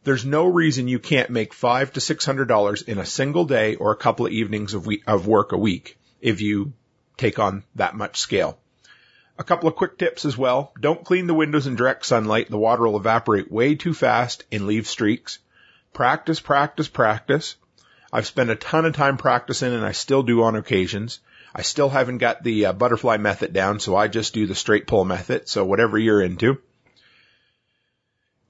There's no reason you can't make five to six hundred dollars in a single day or a couple of evenings of, of work a week if you take on that much scale. A couple of quick tips as well. Don't clean the windows in direct sunlight. The water will evaporate way too fast and leave streaks. Practice, practice, practice. I've spent a ton of time practicing and I still do on occasions. I still haven't got the uh, butterfly method down, so I just do the straight pull method. So whatever you're into.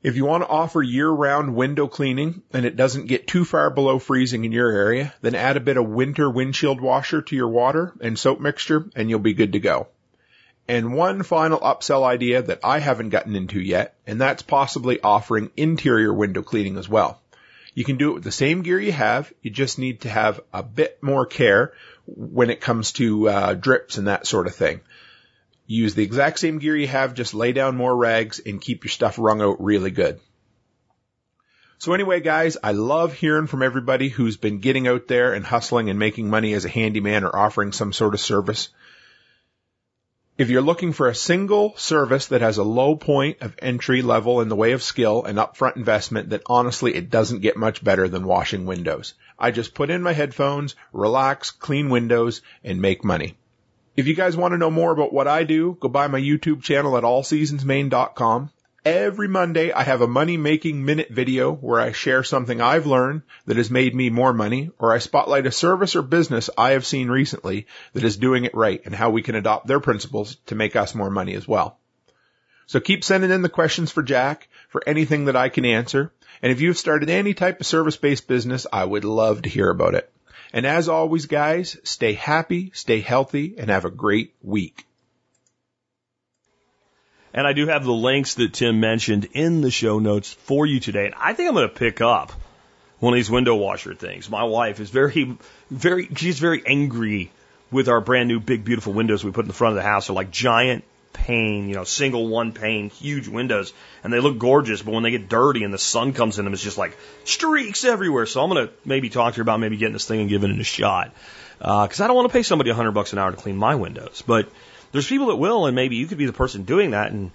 If you want to offer year-round window cleaning and it doesn't get too far below freezing in your area, then add a bit of winter windshield washer to your water and soap mixture and you'll be good to go. And one final upsell idea that I haven't gotten into yet, and that's possibly offering interior window cleaning as well. You can do it with the same gear you have. You just need to have a bit more care when it comes to uh, drips and that sort of thing. Use the exact same gear you have, just lay down more rags and keep your stuff wrung out really good. So anyway, guys, I love hearing from everybody who's been getting out there and hustling and making money as a handyman or offering some sort of service. If you're looking for a single service that has a low point of entry level in the way of skill and upfront investment, then honestly, it doesn't get much better than washing windows. I just put in my headphones, relax, clean windows, and make money. If you guys want to know more about what I do, go by my YouTube channel at allseasonsmaine.com. Every Monday, I have a money making minute video where I share something I've learned that has made me more money, or I spotlight a service or business I have seen recently that is doing it right and how we can adopt their principles to make us more money as well. So keep sending in the questions for Jack for anything that I can answer. And if you've started any type of service based business, I would love to hear about it. And as always, guys, stay happy, stay healthy, and have a great week. And I do have the links that Tim mentioned in the show notes for you today. And I think I'm going to pick up one of these window washer things. My wife is very, very, she's very angry with our brand new big, beautiful windows we put in the front of the house. They're like giant pane, you know, single one pane, huge windows, and they look gorgeous. But when they get dirty and the sun comes in them, it's just like streaks everywhere. So I'm gonna maybe talk to her about maybe getting this thing and giving it a shot, because uh, I don't want to pay somebody a hundred bucks an hour to clean my windows. But there's people that will, and maybe you could be the person doing that, and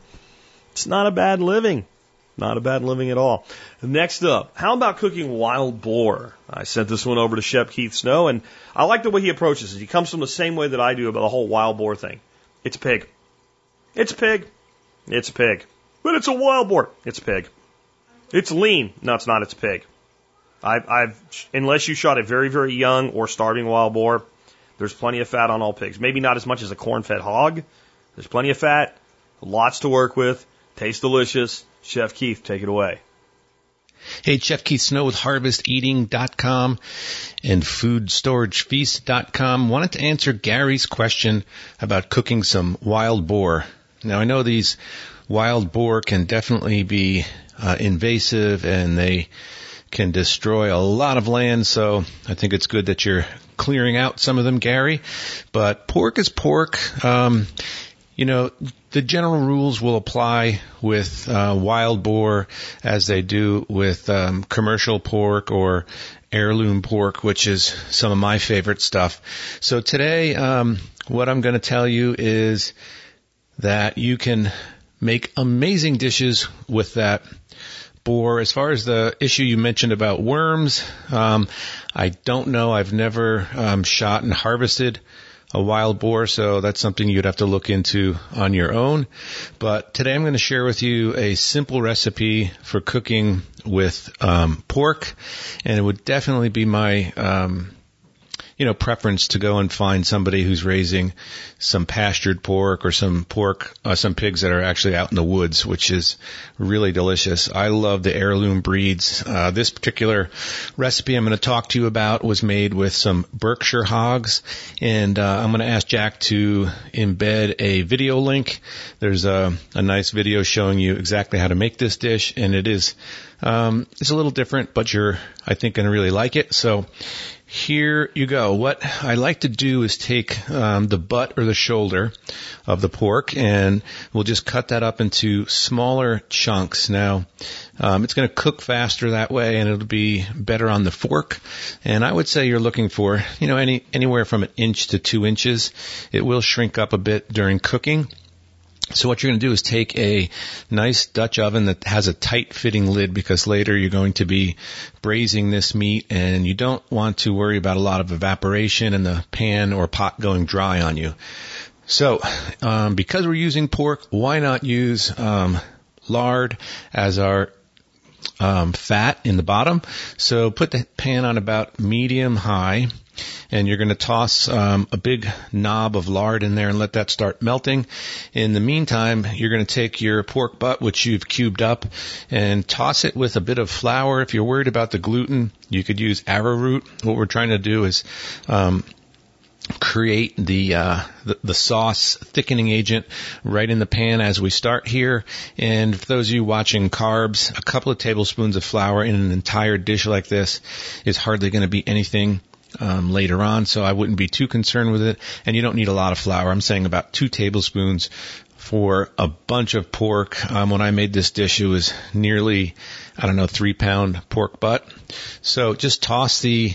it's not a bad living. Not a bad living at all. Next up, how about cooking wild boar? I sent this one over to Chef Keith Snow, and I like the way he approaches it. He comes from the same way that I do about the whole wild boar thing. It's pig. It's a pig. It's a pig. But it's a wild boar. It's a pig. It's lean. No, it's not. It's a pig. I've, I've, unless you shot a very, very young or starving wild boar, there's plenty of fat on all pigs. Maybe not as much as a corn-fed hog. There's plenty of fat, lots to work with, tastes delicious. Chef Keith, take it away. Hey, Chef Keith Snow with HarvestEating.com and FoodStorageFeast.com. Wanted to answer Gary's question about cooking some wild boar. Now I know these wild boar can definitely be uh, invasive and they can destroy a lot of land. So I think it's good that you're clearing out some of them, Gary. But pork is pork. Um, you know, the general rules will apply with uh, wild boar as they do with um, commercial pork or heirloom pork, which is some of my favorite stuff. So today, um, what I'm going to tell you is that you can make amazing dishes with that boar. As far as the issue you mentioned about worms, um, I don't know. I've never um, shot and harvested a wild boar, so that's something you'd have to look into on your own. But today I'm going to share with you a simple recipe for cooking with um, pork, and it would definitely be my um, you know, preference to go and find somebody who's raising some pastured pork or some pork, uh, some pigs that are actually out in the woods, which is really delicious. I love the heirloom breeds. Uh, this particular recipe I'm going to talk to you about was made with some Berkshire hogs, and uh, I'm going to ask Jack to embed a video link. There's a, a nice video showing you exactly how to make this dish, and it is um, it's a little different, but you're I think going to really like it. So here you go. What I like to do is take um, the butt or the shoulder of the pork, and we'll just cut that up into smaller chunks. Now, um, it's going to cook faster that way, and it'll be better on the fork. And I would say you're looking for, you know, any anywhere from an inch to two inches. It will shrink up a bit during cooking. So what you're going to do is take a nice Dutch oven that has a tight fitting lid because later you're going to be braising this meat and you don't want to worry about a lot of evaporation in the pan or pot going dry on you. So, um, because we're using pork, why not use um, lard as our um, fat in the bottom? So put the pan on about medium high and you're going to toss um, a big knob of lard in there and let that start melting. In the meantime, you're going to take your pork butt, which you've cubed up, and toss it with a bit of flour. If you're worried about the gluten, you could use arrowroot. What we're trying to do is um, create the, uh, the, the sauce thickening agent right in the pan as we start here. And for those of you watching carbs, a couple of tablespoons of flour in an entire dish like this is hardly going to be anything um, later on, so I wouldn't be too concerned with it. And you don't need a lot of flour. I'm saying about two tablespoons for a bunch of pork. Um, when I made this dish, it was nearly, I don't know, three pound pork butt. So just toss the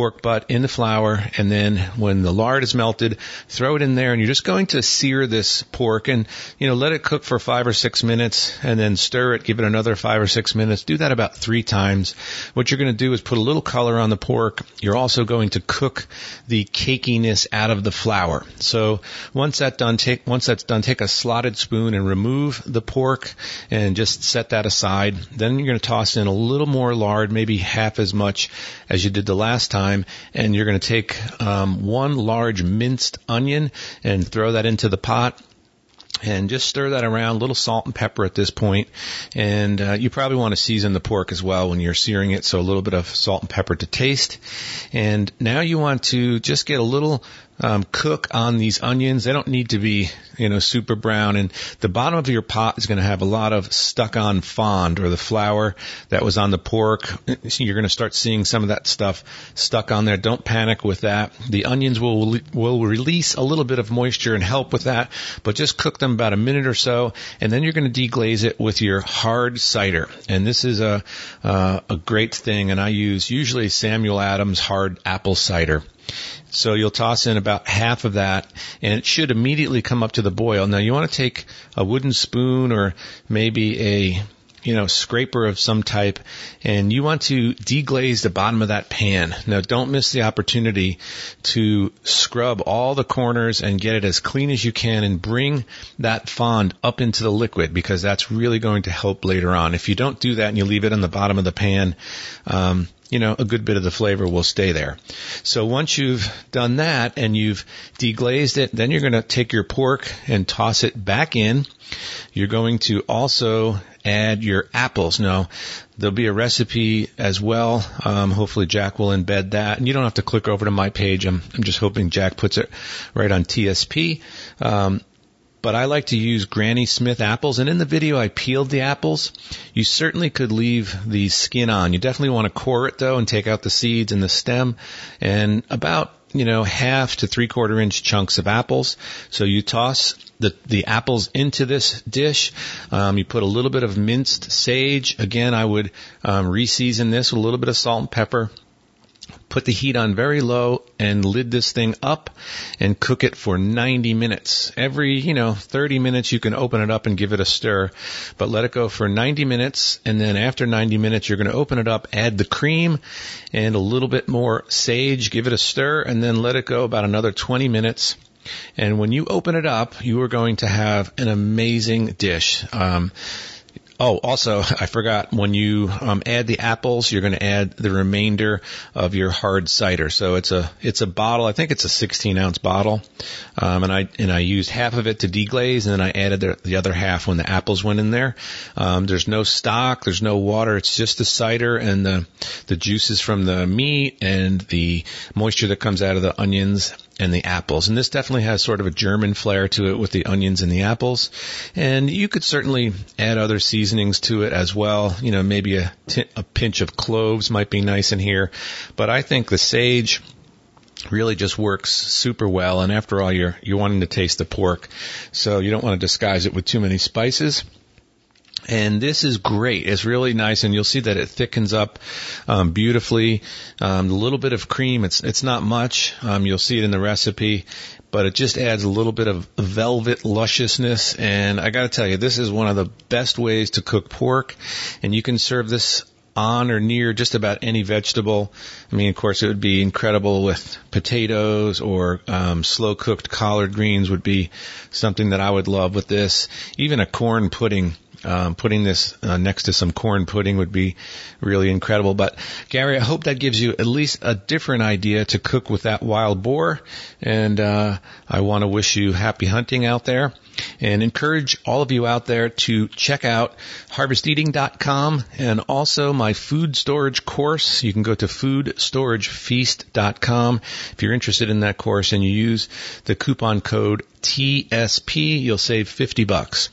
pork butt in the flour, and then when the lard is melted, throw it in there, and you're just going to sear this pork, and you know let it cook for five or six minutes, and then stir it, give it another five or six minutes. Do that about three times. What you're going to do is put a little color on the pork. You're also going to cook the cakiness out of the flour. So once that done, take once that's done, take a slotted spoon and remove the pork, and just set that aside. Then you're going to toss in a little more lard, maybe half as much as you did the last time, and you're going to take um, one large minced onion and throw that into the pot and just stir that around, a little salt and pepper at this point. And uh, you probably want to season the pork as well when you're searing it, so a little bit of salt and pepper to taste. And now you want to just get a little um, cook on these onions. They don't need to be, you know, super brown. And the bottom of your pot is going to have a lot of stuck on fond or the flour that was on the pork. You're going to start seeing some of that stuff stuck on there. Don't panic with that. The onions will, will release a little bit of moisture and help with that, but just cook them about a minute or so. And then you're going to deglaze it with your hard cider. And this is a, uh, a great thing. And I use usually Samuel Adams hard apple cider. So you'll toss in about half of that and it should immediately come up to the boil. Now you want to take a wooden spoon or maybe a you know, scraper of some type, and you want to deglaze the bottom of that pan. Now, don't miss the opportunity to scrub all the corners and get it as clean as you can and bring that fond up into the liquid because that's really going to help later on. If you don't do that and you leave it on the bottom of the pan, um, you know, a good bit of the flavor will stay there. So once you've done that and you've deglazed it, then you're going to take your pork and toss it back in. You're going to also add your apples. Now, there'll be a recipe as well. Um, hopefully Jack will embed that. And you don't have to click over to my page. I'm, I'm just hoping Jack puts it right on TSP. Um, but I like to use Granny Smith apples. And in the video, I peeled the apples. You certainly could leave the skin on. You definitely want to core it though and take out the seeds and the stem and about you know, half to three quarter inch chunks of apples. So you toss the, the apples into this dish. Um, you put a little bit of minced sage. Again, I would um, reseason this with a little bit of salt and pepper put the heat on very low and lid this thing up and cook it for 90 minutes. Every, you know, 30 minutes you can open it up and give it a stir, but let it go for 90 minutes and then after 90 minutes you're going to open it up, add the cream and a little bit more sage, give it a stir and then let it go about another 20 minutes. And when you open it up, you are going to have an amazing dish. Um, Oh, also, I forgot when you um, add the apples, you're going to add the remainder of your hard cider. So it's a it's a bottle. I think it's a 16 ounce bottle, um, and I and I used half of it to deglaze, and then I added the, the other half when the apples went in there. Um, there's no stock, there's no water. It's just the cider and the the juices from the meat and the moisture that comes out of the onions and the apples. And this definitely has sort of a German flair to it with the onions and the apples. And you could certainly add other seasonings to it as well. You know, maybe a, t- a pinch of cloves might be nice in here. But I think the sage, really just works super well and after all you're you're wanting to taste the pork so you don't want to disguise it with too many spices and this is great. It's really nice, and you'll see that it thickens up um, beautifully. Um, a little bit of cream. It's it's not much. Um, you'll see it in the recipe, but it just adds a little bit of velvet lusciousness. And I got to tell you, this is one of the best ways to cook pork, and you can serve this on or near just about any vegetable. I mean, of course, it would be incredible with potatoes or um, slow cooked collard greens would be something that I would love with this. Even a corn pudding um, putting this uh, next to some corn pudding would be really incredible. But Gary, I hope that gives you at least a different idea to cook with that wild boar. And uh, I want to wish you happy hunting out there and encourage all of you out there to check out harvesteating.com and also my food storage course. You can go to foodstoragefeast.com if you're interested in that course and you use the coupon code TSP, you'll save 50 bucks.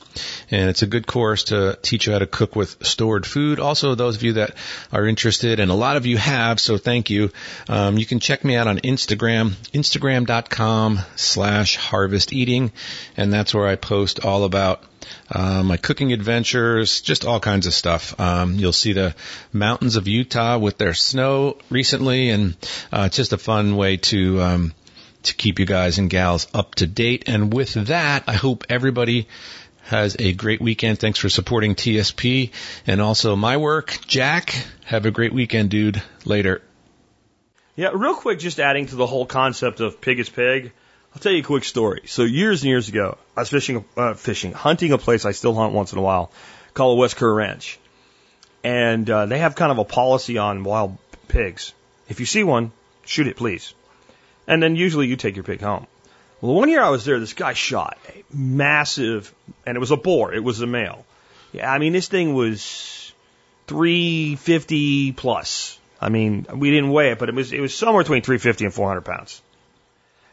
And it's a good course to teach you how to cook with stored food. Also, those of you that are interested, and a lot of you have, so thank you. Um, you can check me out on Instagram, instagram.com slash harvest eating. And that's where I post all about uh, my cooking adventures, just all kinds of stuff. Um, you'll see the mountains of Utah with their snow recently, and uh, it's just a fun way to um, to keep you guys and gals up to date. And with that, I hope everybody has a great weekend. Thanks for supporting TSP and also my work. Jack, have a great weekend, dude. Later. Yeah, real quick, just adding to the whole concept of pig is pig. I'll tell you a quick story. So years and years ago, I was fishing, uh, fishing, hunting a place I still hunt once in a while called West Kerr Ranch, and uh, they have kind of a policy on wild pigs. If you see one, shoot it, please, and then usually you take your pig home. Well, one year I was there, this guy shot a massive, and it was a boar. It was a male. Yeah, I mean this thing was 350 plus. I mean, we didn't weigh it, but it was it was somewhere between 350 and 400 pounds.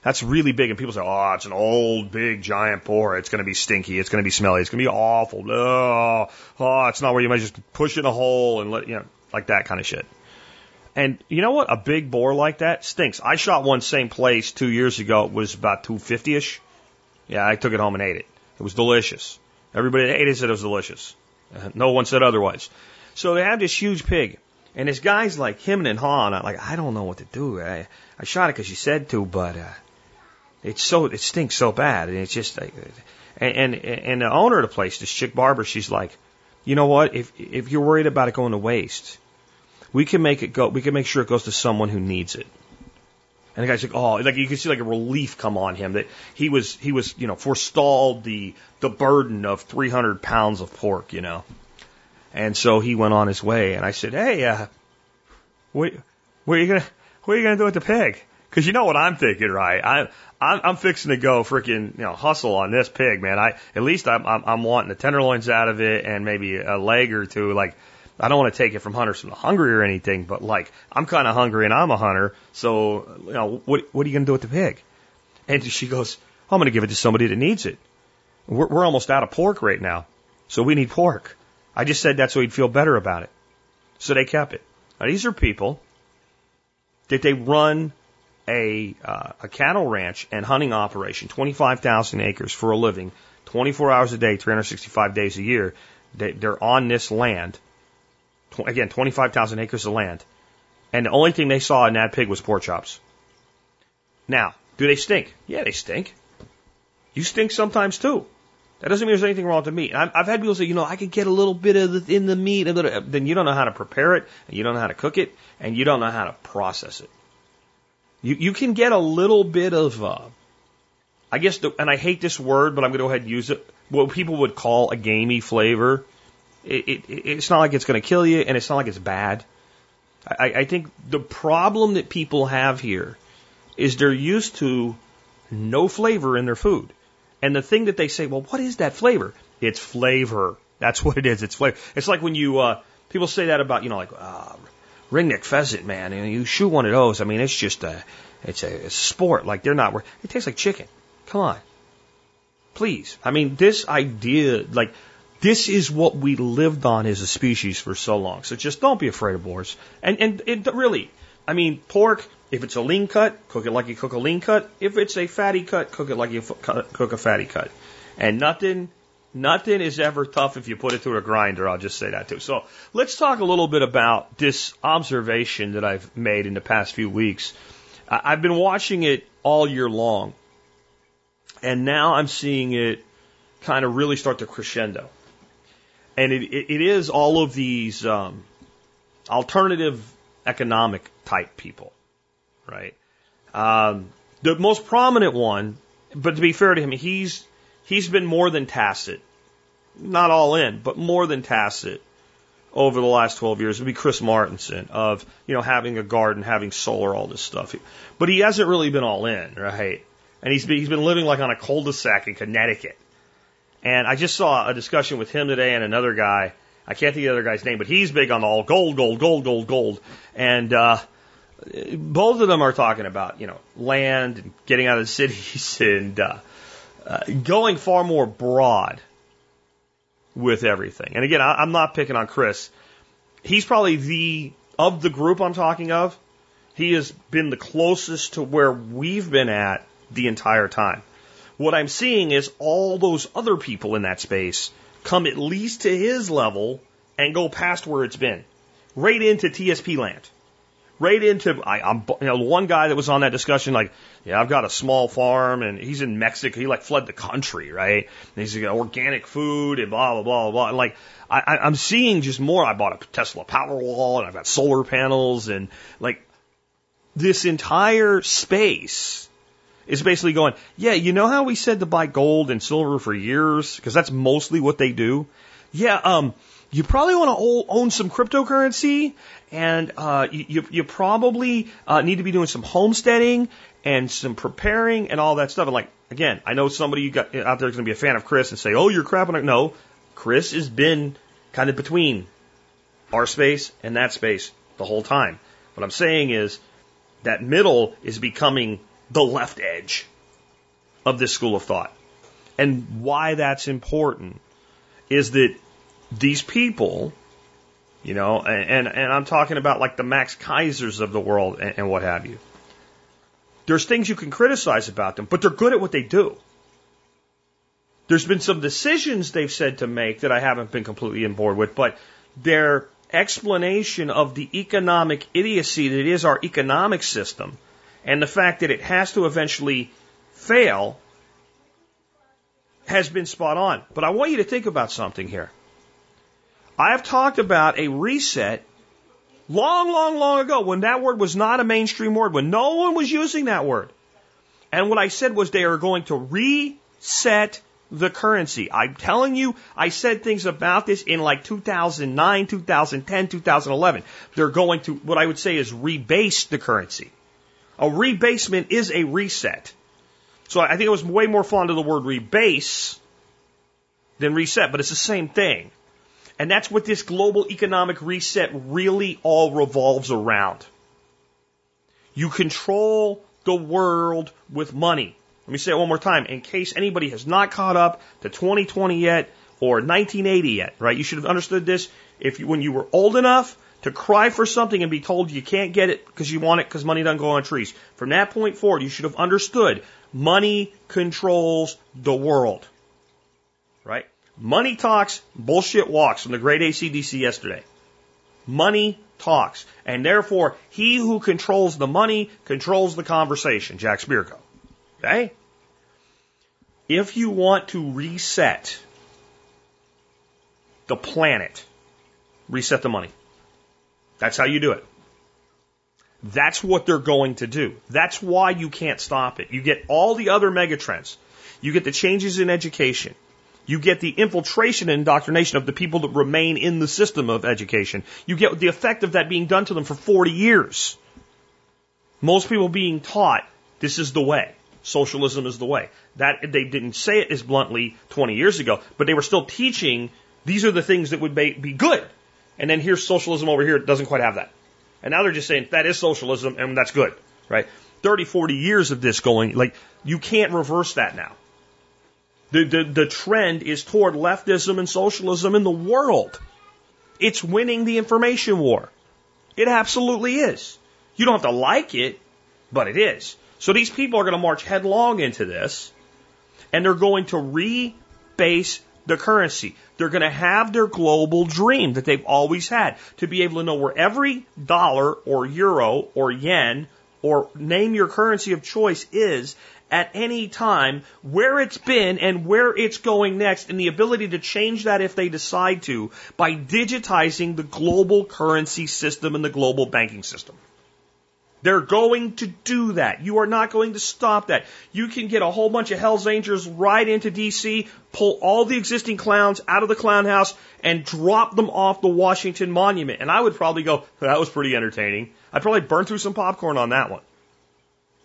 That's really big, and people say, "Oh, it's an old, big, giant boar. It's going to be stinky. It's going to be smelly. It's going to be awful. Oh, oh, it's not where you might just push in a hole and let you know, like that kind of shit." And you know what? A big boar like that stinks. I shot one same place two years ago. It was about 250 ish. Yeah, I took it home and ate it. It was delicious. Everybody that ate it said it was delicious. No one said otherwise. So they have this huge pig. And this guy's like him and Han. I'm like, I don't know what to do. I, I shot it because you said to, but uh, it's so it stinks so bad, and it's just like, and, and and the owner of the place, this chick barber, she's like, you know what? If if you're worried about it going to waste, we can make it go. We can make sure it goes to someone who needs it. And the guy's like, oh, like you can see like a relief come on him that he was he was you know forestalled the the burden of 300 pounds of pork, you know. And so he went on his way, and I said, hey, uh, what what are you gonna what are you gonna do with the pig? Because you know what I'm thinking, right? I I'm, I'm fixing to go freaking you know hustle on this pig, man. I at least I'm, I'm I'm wanting the tenderloins out of it and maybe a leg or two, like I don't want to take it from hunters from the hungry or anything, but like I'm kind of hungry and I'm a hunter, so you know what what are you going to do with the pig? And she goes, I'm going to give it to somebody that needs it. We're, we're almost out of pork right now, so we need pork. I just said that so he'd feel better about it. So they kept it. Now these are people that they run a uh, a cattle ranch and hunting operation, 25,000 acres for a living, 24 hours a day, 365 days a year. They, they're on this land again, 25,000 acres of land. And the only thing they saw in that pig was pork chops. Now, do they stink? Yeah, they stink. You stink sometimes too. That doesn't mean there's anything wrong with the meat. I've, I've had people say, you know, I could get a little bit of the, in the meat, little, then you don't know how to prepare it, and you don't know how to cook it, and you don't know how to process it. You, you can get a little bit of, uh, I guess, the, and I hate this word, but I'm going to go ahead and use it, what people would call a gamey flavor it, it, it's not like it's going to kill you, and it's not like it's bad. I, I think the problem that people have here is they're used to no flavor in their food. And the thing that they say, well, what is that flavor? It's flavor. That's what it is. It's flavor. It's like when you, uh, people say that about, you know, like, uh, ringneck pheasant, man. And you shoot one of those. I mean, it's just a, it's a, a sport. Like they're not, it tastes like chicken. Come on. Please. I mean, this idea, like, this is what we lived on as a species for so long. So just don't be afraid of boars. And and it really, I mean, pork. If it's a lean cut, cook it like you cook a lean cut. If it's a fatty cut, cook it like you cook a fatty cut. And nothing, nothing is ever tough if you put it through a grinder. I'll just say that too. So let's talk a little bit about this observation that I've made in the past few weeks. I've been watching it all year long, and now I'm seeing it kind of really start to crescendo and it, it, it is all of these um, alternative economic type people, right? Um, the most prominent one, but to be fair to him, he's he's been more than tacit, not all in, but more than tacit over the last 12 years would be Chris Martenson of, you know, having a garden, having solar, all this stuff. But he hasn't really been all in, right? And he's been, he's been living like on a cul-de-sac in Connecticut and I just saw a discussion with him today and another guy. I can't think of the other guy's name, but he's big on all gold, gold, gold, gold, gold. And uh, both of them are talking about, you know, land and getting out of the cities and uh, uh, going far more broad with everything. And again, I, I'm not picking on Chris. He's probably the, of the group I'm talking of, he has been the closest to where we've been at the entire time What I'm seeing is all those other people in that space come at least to his level and go past where it's been, right into TSP land, right into. I, I'm you know one guy that was on that discussion like, yeah, I've got a small farm and he's in Mexico. He like fled the country, right? And he's got organic food and blah blah blah blah. And like I, I'm seeing just more. I bought a Tesla Powerwall and I've got solar panels and like this entire space is basically going, yeah, you know how we said to buy gold and silver for years? Because that's mostly what they do. Yeah, um, you probably want to own some cryptocurrency and uh, you, you probably uh, need to be doing some homesteading and some preparing and all that stuff. And like, again, I know somebody you got out there is going to be a fan of Chris and say, oh, you're crapping. No, Chris has been kind of between our space and that space the whole time. What I'm saying is that middle is becoming the left edge of this school of thought. And why that's important is that these people, you know, and, and, I'm talking about like the Max Keisers of the world and, and what have you. There's things you can criticize about them, but they're good at what they do. There's been some decisions they've said to make that I haven't been completely on board with, but their explanation of the economic idiocy that is our economic system and the fact that it has to eventually fail has been spot on. But I want you to think about something here. I have talked about a reset long, long, long ago when that word was not a mainstream word, when no one was using that word. And what I said was they are going to reset the currency. I'm telling you, I said things about this in like 2009, 2010, 2011. They're going to, what I would say is rebase the currency. A rebasement is a reset. So I think I was way more fond of the word rebase than reset, but it's the same thing. And that's what this global economic reset really all revolves around. You control the world with money. Let me say it one more time in case anybody has not caught up to 2020 yet or 1980 yet, right? You should have understood this if you, when you were old enough to cry for something and be told you can't get it because you want it because money doesn't go on trees. From that point forward, you should have understood money controls the world, right? Money talks, bullshit walks from the great ACDC yesterday. Money talks. And therefore, he who controls the money controls the conversation. Jack Spirko. Okay? If you want to reset the planet, reset the money. That's how you do it. That's what they're going to do. That's why you can't stop it. You get all the other megatrends. You get the changes in education. You get the infiltration and indoctrination of the people that remain in the system of education. You get the effect of that being done to them for 40 years. Most people being taught this is the way. Socialism is the way. That they didn't say it as bluntly 20 years ago, but they were still teaching these are the things that would be good. And then here's socialism over here. It doesn't quite have that. And now they're just saying that is socialism and that's good, right? 30, 40 years of this going, like, you can't reverse that now. The, the, the trend is toward leftism and socialism in the world. It's winning the information war. It absolutely is. You don't have to like it, but it is. So these people are going to march headlong into this, and they're going to rebase the currency. They're going to have their global dream that they've always had to be able to know where every dollar or euro or yen or name your currency of choice is at any time, where it's been and where it's going next, and the ability to change that if they decide to by digitizing the global currency system and the global banking system. They're going to do that. You are not going to stop that. You can get a whole bunch of Hell's Angels right into DC, pull all the existing clowns out of the clown house, and drop them off the Washington Monument. And I would probably go, that was pretty entertaining. I'd probably burn through some popcorn on that one.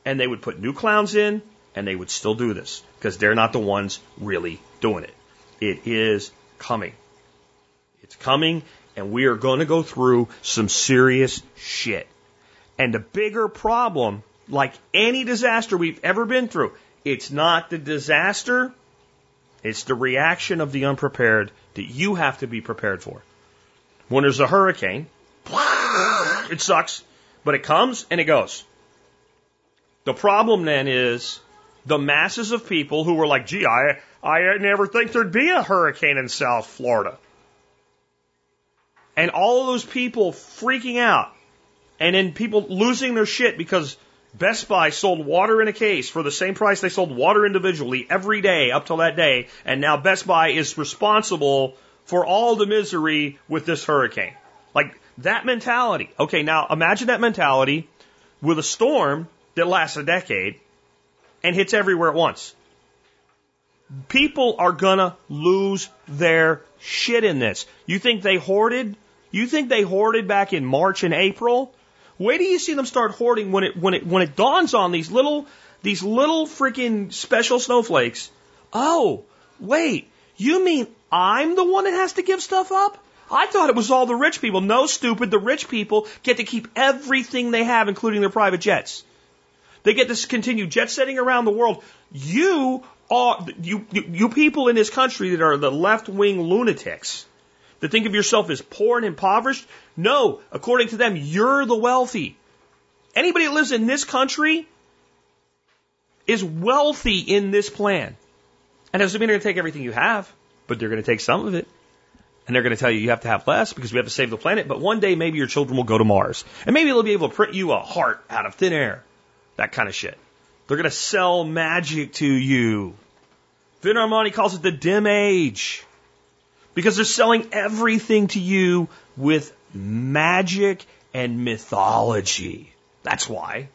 And they would put new clowns in, and they would still do this because they're not the ones really doing it. It is coming. It's coming, and we are going to go through some serious shit. And the bigger problem, like any disaster we've ever been through, it's not the disaster, it's the reaction of the unprepared that you have to be prepared for. When there's a hurricane, it sucks, but it comes and it goes. The problem then is the masses of people who were like, gee, I, I never think there'd be a hurricane in South Florida. And all of those people freaking out and then people losing their shit because Best Buy sold water in a case for the same price they sold water individually every day up till that day. And now Best Buy is responsible for all the misery with this hurricane. Like that mentality. Okay, now imagine that mentality with a storm that lasts a decade and hits everywhere at once. People are gonna lose their shit in this. You think they hoarded? You think they hoarded back in March and April? Wait till you see them start hoarding when it when it when it dawns on these little these little freaking special snowflakes. Oh, wait, you mean I'm the one that has to give stuff up? I thought it was all the rich people. No, stupid. The rich people get to keep everything they have, including their private jets. They get to continue jet setting around the world. You are you you, you people in this country that are the left wing lunatics that think of yourself as poor and impoverished. No, according to them, you're the wealthy. Anybody that lives in this country is wealthy in this plan. And doesn't mean they're going to take everything you have, but they're going to take some of it. And they're going to tell you you have to have less because we have to save the planet. But one day maybe your children will go to Mars. And maybe they'll be able to print you a heart out of thin air. That kind of shit. They're going to sell magic to you. Vin Armani calls it the dim age. Because they're selling everything to you with magic and mythology. That's why.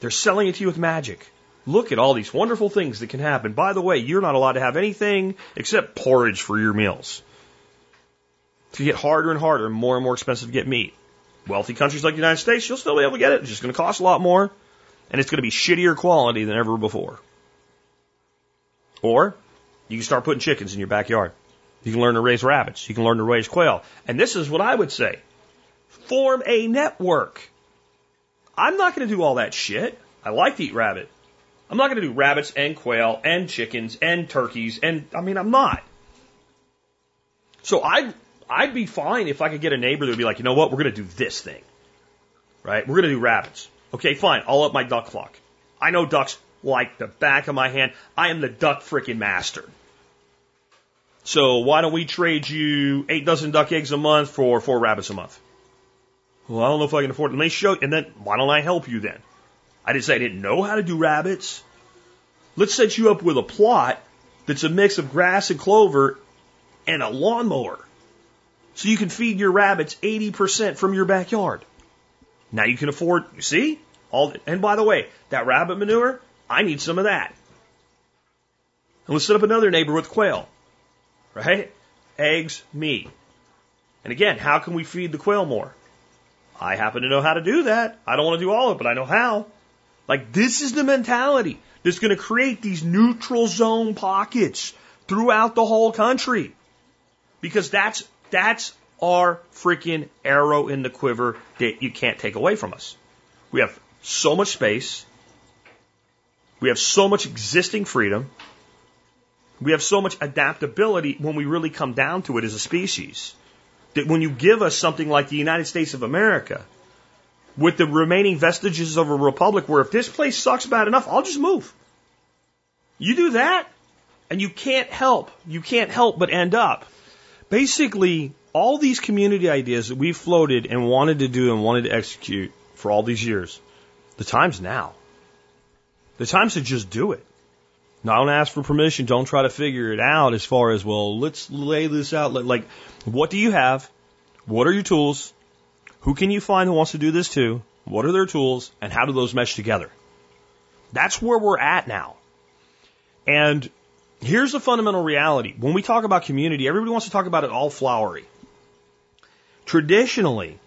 They're selling it to you with magic. Look at all these wonderful things that can happen. By the way, you're not allowed to have anything except porridge for your meals. To get harder and harder and more and more expensive to get meat. Wealthy countries like the United States, you'll still be able to get it. It's just going to cost a lot more. And it's going to be shittier quality than ever before. Or you can start putting chickens in your backyard. You can learn to raise rabbits. You can learn to raise quail. And this is what I would say. Form a network. I'm not going to do all that shit. I like to eat rabbit. I'm not going to do rabbits and quail and chickens and turkeys and I mean I'm not. So I'd I'd be fine if I could get a neighbor that would be like, you know what, we're going to do this thing, right? We're going to do rabbits. Okay, fine. I'll up my duck flock. I know ducks like the back of my hand. I am the duck freaking master. So why don't we trade you eight dozen duck eggs a month for four rabbits a month? Well, I don't know if I can afford it. Let me show you. And then why don't I help you then? I didn't say I didn't know how to do rabbits. Let's set you up with a plot that's a mix of grass and clover and a lawnmower. So you can feed your rabbits 80% from your backyard. Now you can afford, you see? All, and by the way, that rabbit manure, I need some of that. And let's set up another neighbor with quail. Right? Eggs, meat. And again, how can we feed the quail more? I happen to know how to do that. I don't want to do all of it, but I know how. Like this is the mentality that's going to create these neutral zone pockets throughout the whole country. Because that's that's our freaking arrow in the quiver that you can't take away from us. We have so much space. We have so much existing freedom. We have so much adaptability when we really come down to it as a species. That when you give us something like the United States of America, with the remaining vestiges of a republic, where if this place sucks bad enough, I'll just move. You do that, and you can't help, you can't help but end up. Basically, all these community ideas that we floated and wanted to do and wanted to execute for all these years, the time's now. The time's to just do it. Now, Don't ask for permission. Don't try to figure it out as far as, well, let's lay this out. Like, what do you have? What are your tools? Who can you find who wants to do this too? What are their tools? And how do those mesh together? That's where we're at now. And here's the fundamental reality. When we talk about community, everybody wants to talk about it all flowery. Traditionally,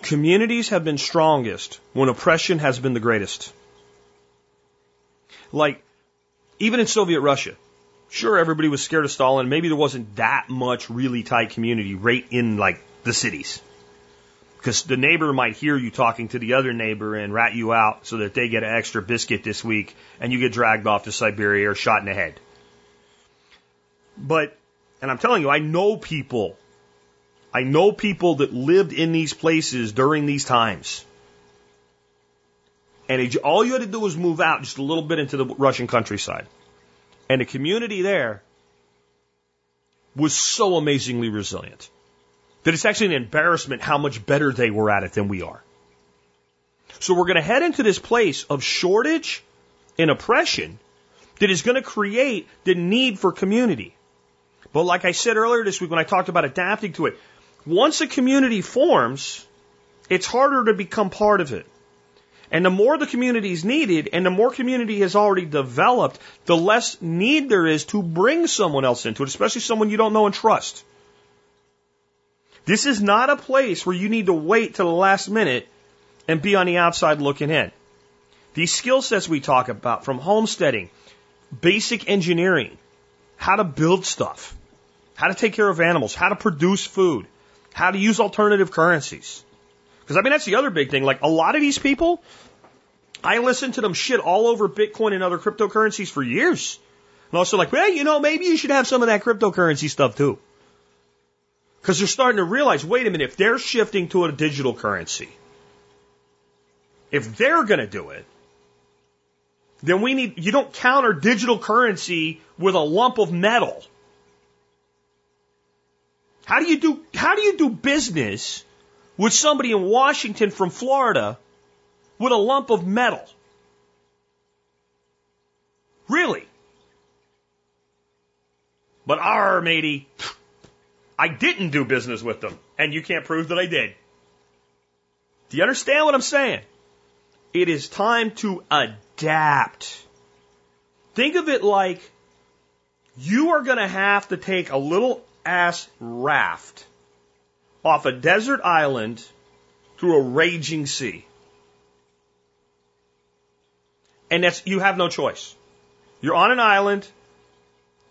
communities have been strongest when oppression has been the greatest. Like, even in Soviet Russia, sure, everybody was scared of Stalin. Maybe there wasn't that much really tight community right in like the cities. Because the neighbor might hear you talking to the other neighbor and rat you out so that they get an extra biscuit this week and you get dragged off to Siberia or shot in the head. But, and I'm telling you, I know people. I know people that lived in these places during these times. And all you had to do was move out just a little bit into the Russian countryside. And the community there was so amazingly resilient that it's actually an embarrassment how much better they were at it than we are. So we're going to head into this place of shortage and oppression that is going to create the need for community. But like I said earlier this week when I talked about adapting to it, once a community forms, it's harder to become part of it. And the more the community is needed and the more community has already developed, the less need there is to bring someone else into it, especially someone you don't know and trust. This is not a place where you need to wait till the last minute and be on the outside looking in. These skill sets we talk about from homesteading, basic engineering, how to build stuff, how to take care of animals, how to produce food, how to use alternative currencies. Because I mean, that's the other big thing. Like a lot of these people, I listen to them shit all over Bitcoin and other cryptocurrencies for years. And also like, well, you know, maybe you should have some of that cryptocurrency stuff too. Because they're starting to realize, wait a minute, if they're shifting to a digital currency, if they're going to do it, then we need, you don't counter digital currency with a lump of metal. How do you do, how do you do business with somebody in Washington from Florida with a lump of metal? Really? But our matey, I didn't do business with them, and you can't prove that I did. Do you understand what I'm saying? It is time to adapt. Think of it like you are going to have to take a little ass raft off a desert island through a raging sea. And that's, you have no choice. You're on an island.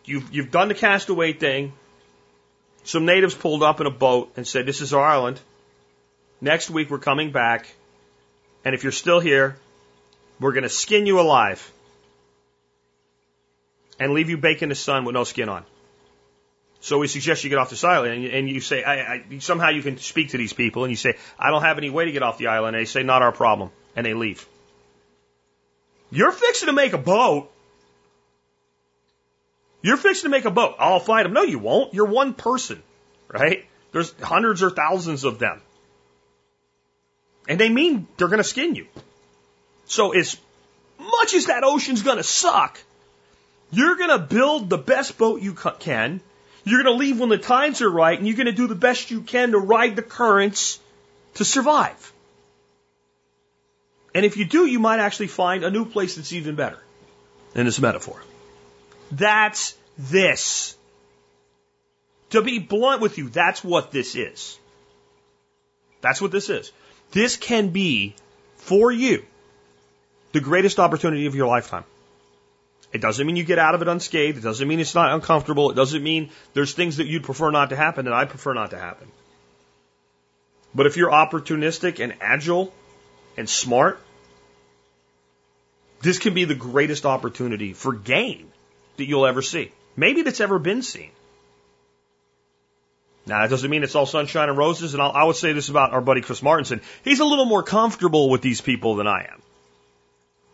You've, you've done the castaway thing. Some natives pulled up in a boat and said, this is our island. Next week we're coming back. And if you're still here, we're going to skin you alive and leave you baked in the sun with no skin on. So we suggest you get off this island, and you, and you say, I, I, somehow you can speak to these people, and you say, I don't have any way to get off the island. And they say, not our problem, and they leave. You're fixing to make a boat. You're fixing to make a boat. I'll fight them. No, you won't. You're one person, right? There's hundreds or thousands of them. And they mean they're going to skin you. So as much as that ocean's going to suck, you're going to build the best boat you can. You're going to leave when the tides are right, and you're going to do the best you can to ride the currents to survive. And if you do, you might actually find a new place that's even better in this metaphor. That's this. To be blunt with you, that's what this is. That's what this is. This can be, for you, the greatest opportunity of your lifetime. It doesn't mean you get out of it unscathed. It doesn't mean it's not uncomfortable. It doesn't mean there's things that you'd prefer not to happen that I prefer not to happen. But if you're opportunistic and agile and smart, this can be the greatest opportunity for gain that you'll ever see. Maybe that's ever been seen. Now, that doesn't mean it's all sunshine and roses, and I'll, I would say this about our buddy Chris Martenson. He's a little more comfortable with these people than I am.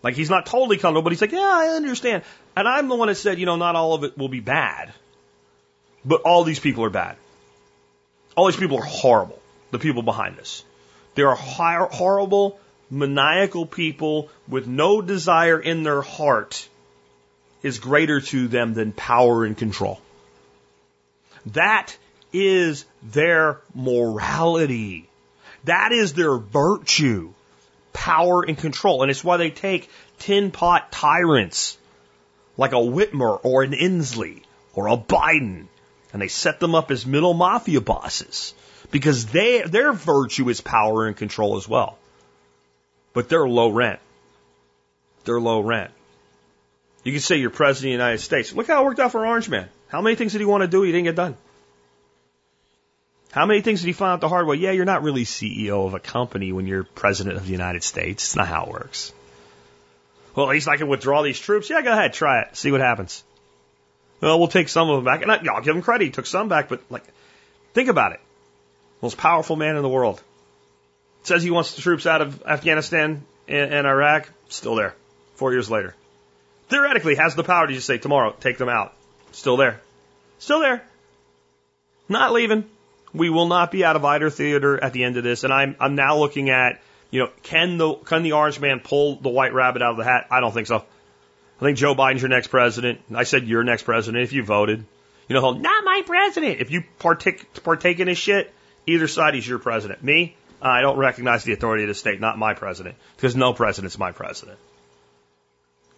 Like, he's not totally comfortable, but he's like, yeah, I understand. And I'm the one that said, you know, not all of it will be bad, but all these people are bad. All these people are horrible, the people behind this. They are horrible, maniacal people with no desire in their heart is greater to them than power and control. That is their morality. That is their virtue, power and control. And it's why they take tin pot tyrants like a Whitmer or an Inslee or a Biden and they set them up as middle mafia bosses because they, their virtue is power and control as well. But they're low rent. They're low rent. You can say you're president of the United States. Look how it worked out for Orange Man. How many things did he want to do? He didn't get done. How many things did he find out the hard way? Yeah, you're not really CEO of a company when you're president of the United States. It's not how it works. Well, at least I can withdraw these troops. Yeah, go ahead, try it, see what happens. Well, we'll take some of them back, and I, I'll give him credit. He took some back, but like, think about it. Most powerful man in the world says he wants the troops out of Afghanistan and, in Iraq, still there. Four years later. Theoretically has the power to just say tomorrow, take them out. Still there. Still there. Not leaving. We will not be out of either theater at the end of this. And I'm, I'm now looking at, you know, can the, can the orange man pull the white rabbit out of the hat? I don't think so. I think Joe Biden's your next president. I said your next president if you voted. You know, not my president. If you partake, partake in his shit, either side is your president. Me, I don't recognize the authority of the state, not my president, because no president's my president.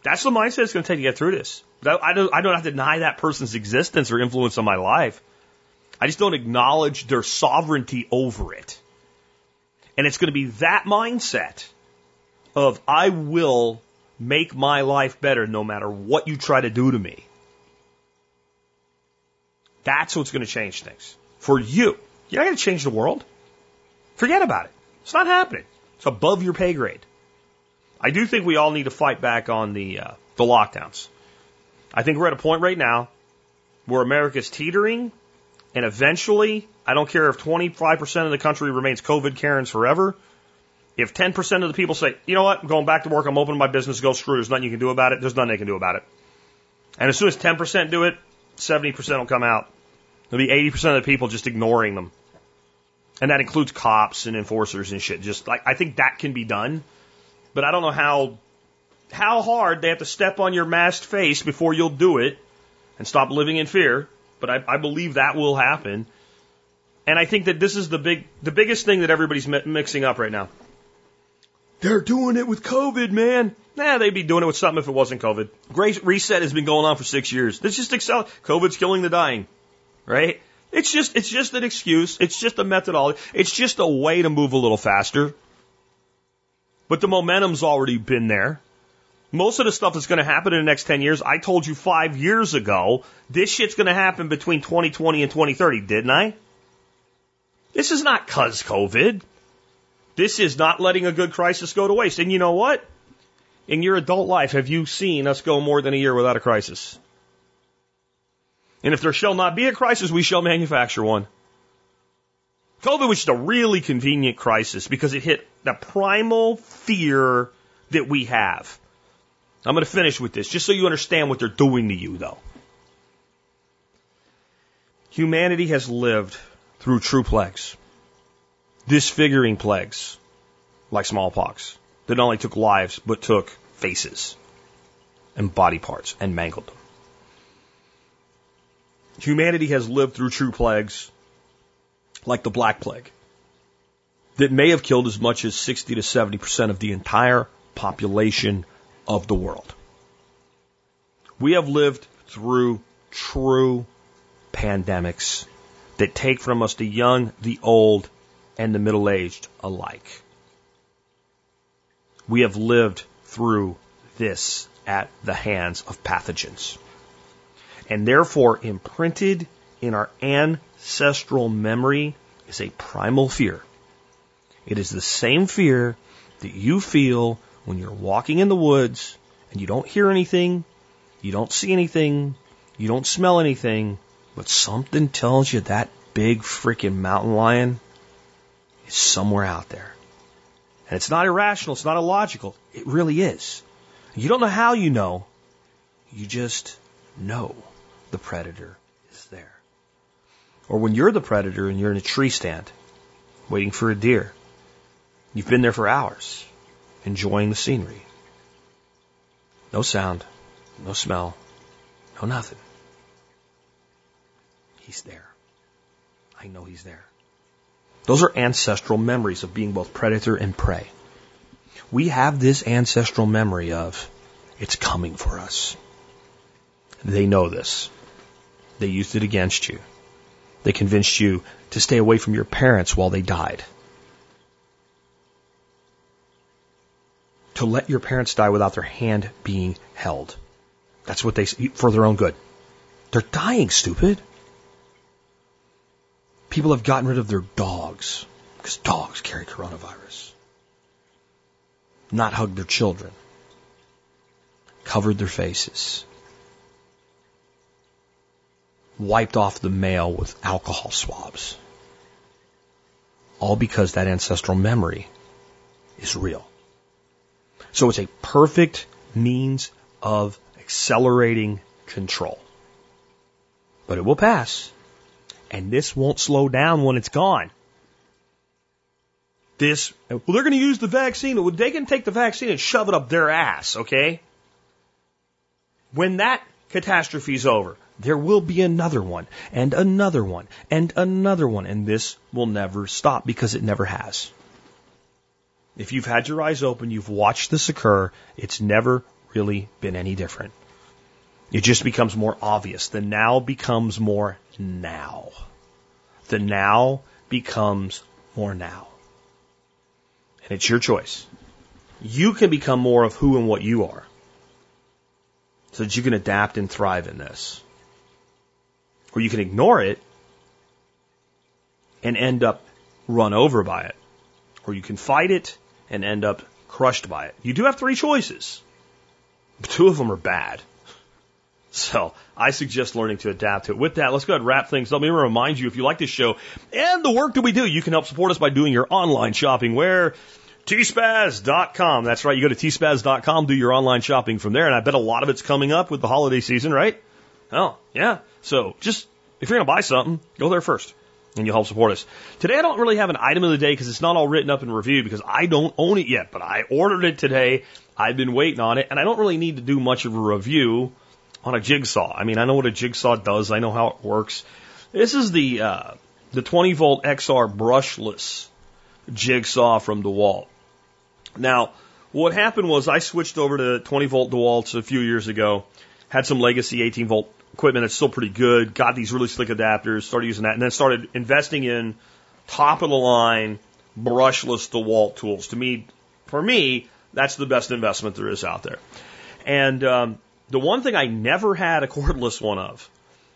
That's the mindset it's going to take to get through this. I don't, I don't have to deny that person's existence or influence on my life. I just don't acknowledge their sovereignty over it. And it's going to be that mindset of I will make my life better no matter what you try to do to me. That's what's going to change things for you. You're not going to change the world. Forget about it. It's not happening. It's above your pay grade. I do think we all need to fight back on the uh, the lockdowns. I think we're at a point right now where America's teetering, and eventually, I don't care if 25% of the country remains COVID Karens forever. If 10% of the people say, you know what, I'm going back to work, I'm opening my business, go screw, there's nothing you can do about it, there's nothing they can do about it. And as soon as 10% do it, 70% will come out. There'll be 80% of the people just ignoring them. And that includes cops and enforcers and shit. Just like, I think that can be done. But I don't know how, how hard they have to step on your masked face before you'll do it and stop living in fear. But I, I believe that will happen. And I think that this is the big, the biggest thing that everybody's mi- mixing up right now. They're doing it with COVID, man. Nah, they'd be doing it with something if it wasn't COVID. Great reset has been going on for six years. This just excel. COVID's killing the dying right? It's just, it's just an excuse. It's just a methodology. It's just a way to move a little faster. But the momentum's already been there. Most of the stuff that's going to happen in the next 10 years, I told you five years ago, this shit's going to happen between 2020 and 2030, didn't I? This is not cause COVID. This is not letting a good crisis go to waste. And you know what? In your adult life, have you seen us go more than a year without a crisis? And if there shall not be a crisis, we shall manufacture one. COVID was just a really convenient crisis because it hit the primal fear that we have. I'm going to finish with this just so you understand what they're doing to you, though. Humanity has lived through true plagues, disfiguring plagues like smallpox that not only took lives but took faces and body parts and mangled them. Humanity has lived through true plagues like the Black Plague that may have killed as much as 60 to 70% of the entire population of the world. We have lived through true pandemics that take from us the young, the old, and the middle aged alike. We have lived through this at the hands of pathogens and therefore imprinted in our ancestral memory is a primal fear. It is the same fear that you feel when you're walking in the woods and you don't hear anything, you don't see anything, you don't smell anything, but something tells you that big freaking mountain lion is somewhere out there. And it's not irrational, it's not illogical. It really is. You don't know how you know, you just know the predator is there. Or when you're the predator and you're in a tree stand waiting for a deer, you've been there for hours enjoying the scenery. No sound, no smell, no nothing. He's there. I know he's there. Those are ancestral memories of being both predator and prey. We have this ancestral memory of it's coming for us. They know this. They used it against you. They convinced you to stay away from your parents while they died. To let your parents die without their hand being held. That's what they, for their own good. They're dying, stupid. People have gotten rid of their dogs because dogs carry coronavirus. Not hugged their children. Covered their faces wiped off the mail with alcohol swabs. All because that ancestral memory is real. So it's a perfect means of accelerating control. But it will pass. And this won't slow down when it's gone. This, well, they're going to use the vaccine. They can take the vaccine and shove it up their ass, okay? When that catastrophe is over, there will be another one, and another one, and another one, and this will never stop because it never has. If you've had your eyes open, you've watched this occur, it's never really been any different. It just becomes more obvious. The now becomes more now. The now becomes more now. And it's your choice. You can become more of who and what you are so that you can adapt and thrive in this. Or you can ignore it and end up run over by it. Or you can fight it and end up crushed by it. You do have three choices. Two of them are bad. So I suggest learning to adapt to it. With that, let's go ahead and wrap things up. Let me remind you, if you like this show and the work that we do, you can help support us by doing your online shopping where tspaz.com. That's right. You go to tspaz.com, do your online shopping from there. And I bet a lot of it's coming up with the holiday season, right? Oh, yeah. So just, if you're going to buy something, go there first and you'll help support us. Today I don't really have an item of the day because it's not all written up and reviewed because I don't own it yet, but I ordered it today. I've been waiting on it and I don't really need to do much of a review on a jigsaw. I mean, I know what a jigsaw does. I know how it works. This is the, uh, the 20 volt XR brushless jigsaw from DeWalt. Now, what happened was I switched over to 20 volt DeWalt's a few years ago, had some legacy 18 volt equipment that's still pretty good, got these really slick adapters, started using that, and then started investing in top of the line brushless DeWalt tools. To me, for me, that's the best investment there is out there. And um, the one thing I never had a cordless one of,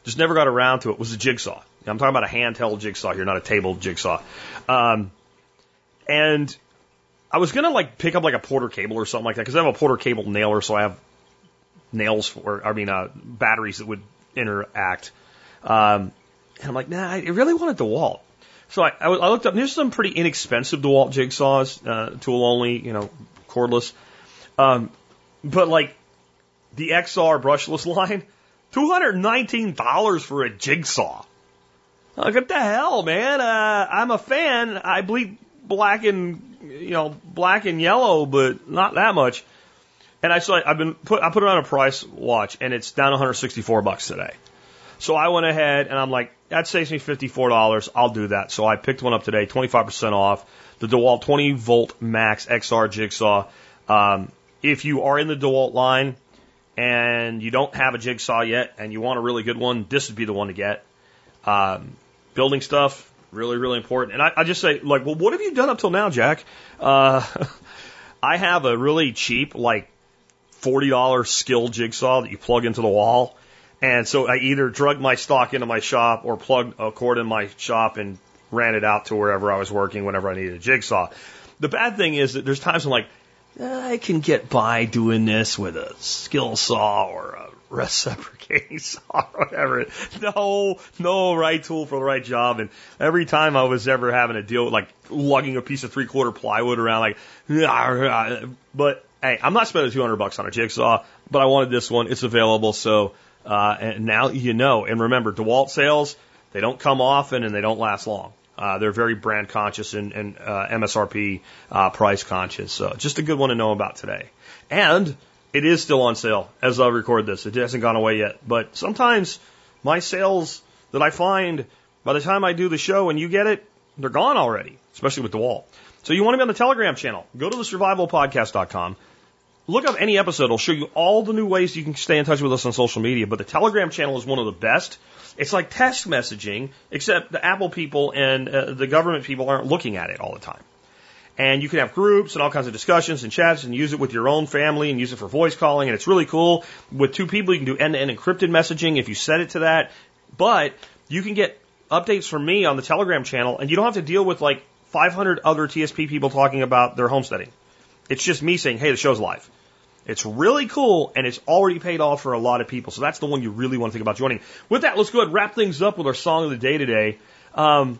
just never got around to it, was a jigsaw. I'm talking about a handheld jigsaw here, not a table jigsaw. Um, and I was gonna like pick up like a Porter cable or something like that because I have a Porter cable nailer, so I have nails for, I mean, uh, batteries that would interact. Um, and I'm like, nah, I really wanted DeWalt. So I, I, I looked up, there's some pretty inexpensive DeWalt jigsaws, uh, tool only, you know, cordless. Um, but like the XR brushless line, $219 for a jigsaw. Like, what the hell, man? Uh, I'm a fan. I bleed black and, you know, black and yellow, but not that much. And I saw I've been put I put it on a price watch and it's down 164 bucks today. So I went ahead and I'm like, that saves me $54. I'll do that. So I picked one up today, 25% off. The DeWalt 20 volt max XR jigsaw. Um, if you are in the DeWalt line and you don't have a jigsaw yet and you want a really good one, this would be the one to get. Um, building stuff, really, really important. And I, I just say, like, well, what have you done up till now, Jack? Uh, I have a really cheap, like, $40 Skil jigsaw that you plug into the wall. And so I either drug my stock into my shop or plugged a cord in my shop and ran it out to wherever I was working whenever I needed a jigsaw. The bad thing is that there's times I'm like, I can get by doing this with a skill saw or a reciprocating saw or whatever. No, no right tool for the right job. And every time I was ever having to deal with like lugging a piece of three quarter plywood around, like, but hey, I'm not spending 200 bucks on a jigsaw, but I wanted this one. It's available. So, uh, and now you know. And remember, DeWalt sales, they don't come often and they don't last long. Uh, they're very brand conscious and, and uh, MSRP uh, price conscious. So just a good one to know about today. And it is still on sale as I record this. It hasn't gone away yet. But sometimes my sales that I find by the time I do the show and you get it, they're gone already, especially with DeWalt. So you want to be on the Telegram channel, go to the survivalpodcast.com. Look up any episode. It'll show you all the new ways you can stay in touch with us on social media. But the Telegram channel is one of the best. It's like text messaging, except the Apple people and uh, the government people aren't looking at it all the time. And you can have groups and all kinds of discussions and chats and use it with your own family and use it for voice calling. And it's really cool. With two people, you can do end to end encrypted messaging if you set it to that. But you can get updates from me on the Telegram channel and you don't have to deal with like 500 other TSP people talking about their homesteading. It's just me saying, hey, the show's live. It's really cool and it's already paid off for a lot of people. So that's the one you really want to think about joining. With that, let's go ahead and wrap things up with our song of the day today. Um,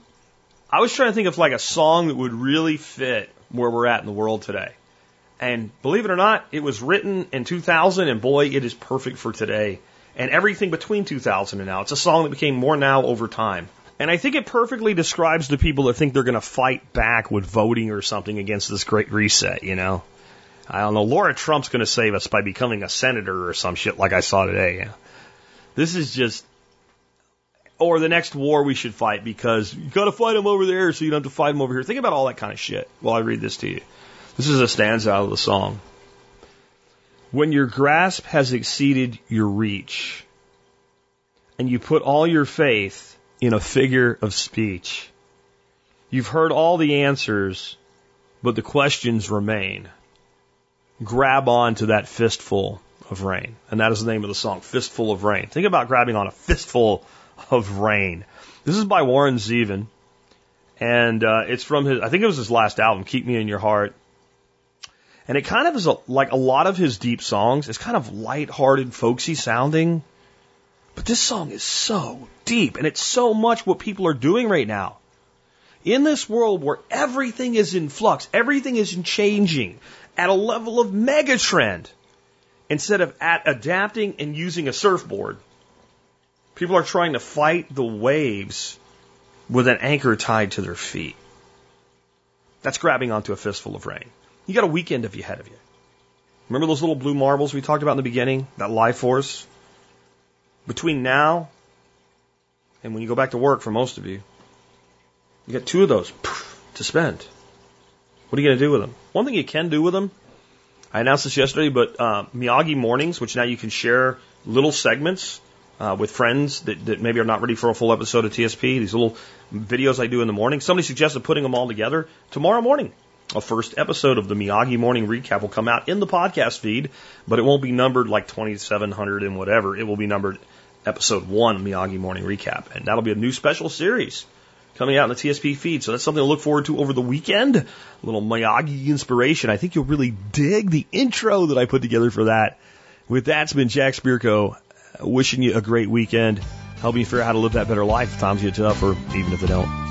I was trying to think of like a song that would really fit where we're at in the world today. And believe it or not, it was written in 2000, and boy, it is perfect for today. And everything between 2000 and now. It's a song that became more now over time. And I think it perfectly describes the people that think they're going to fight back with voting or something against this great reset, you know? I don't know. Laura Trump's going to save us by becoming a senator or some shit like I saw today. This is just, or the next war we should fight because you got to fight them over there so you don't have to fight them over here. Think about all that kind of shit while I read this to you. This is a stanza out of the song. When your grasp has exceeded your reach, and you put all your faith in a figure of speech, you've heard all the answers, but the questions remain. Grab on to that fistful of rain. And that is the name of the song, Fistful of Rain. Think about grabbing on a fistful of rain. This is by Warren Zevon. And uh, it's from his, I think it was his last album, Keep Me in Your Heart. And it kind of is a, like a lot of his deep songs. It's kind of light-hearted, folksy sounding. But this song is so deep, and it's so much what people are doing right now. In this world where everything is in flux, everything is changing at a level of megatrend instead of at adapting and using a surfboard, people are trying to fight the waves with an anchor tied to their feet. That's grabbing onto a fistful of rain. You got a weekend of you ahead of you. Remember those little blue marbles we talked about in the beginning? That life force? Between now and when you go back to work for most of you, you got two of those to spend. What are you going to do with them? One thing you can do with them, I announced this yesterday, but uh, Miyagi mornings, which now you can share little segments uh, with friends that, that maybe are not ready for a full episode of TSP. These little videos I do in the morning. Somebody suggested putting them all together tomorrow morning a first episode of the Miyagi Morning Recap will come out in the podcast feed, but it won't be numbered like 2700 and whatever. It will be numbered episode one, Miyagi Morning Recap. And that'll be a new special series coming out in the TSP feed. So that's something to look forward to over the weekend. A little Miyagi inspiration. I think you'll really dig the intro that I put together for that. With that, it's been Jack Spirko uh, wishing you a great weekend, helping you figure out how to live that better life if times get tough or even if they don't.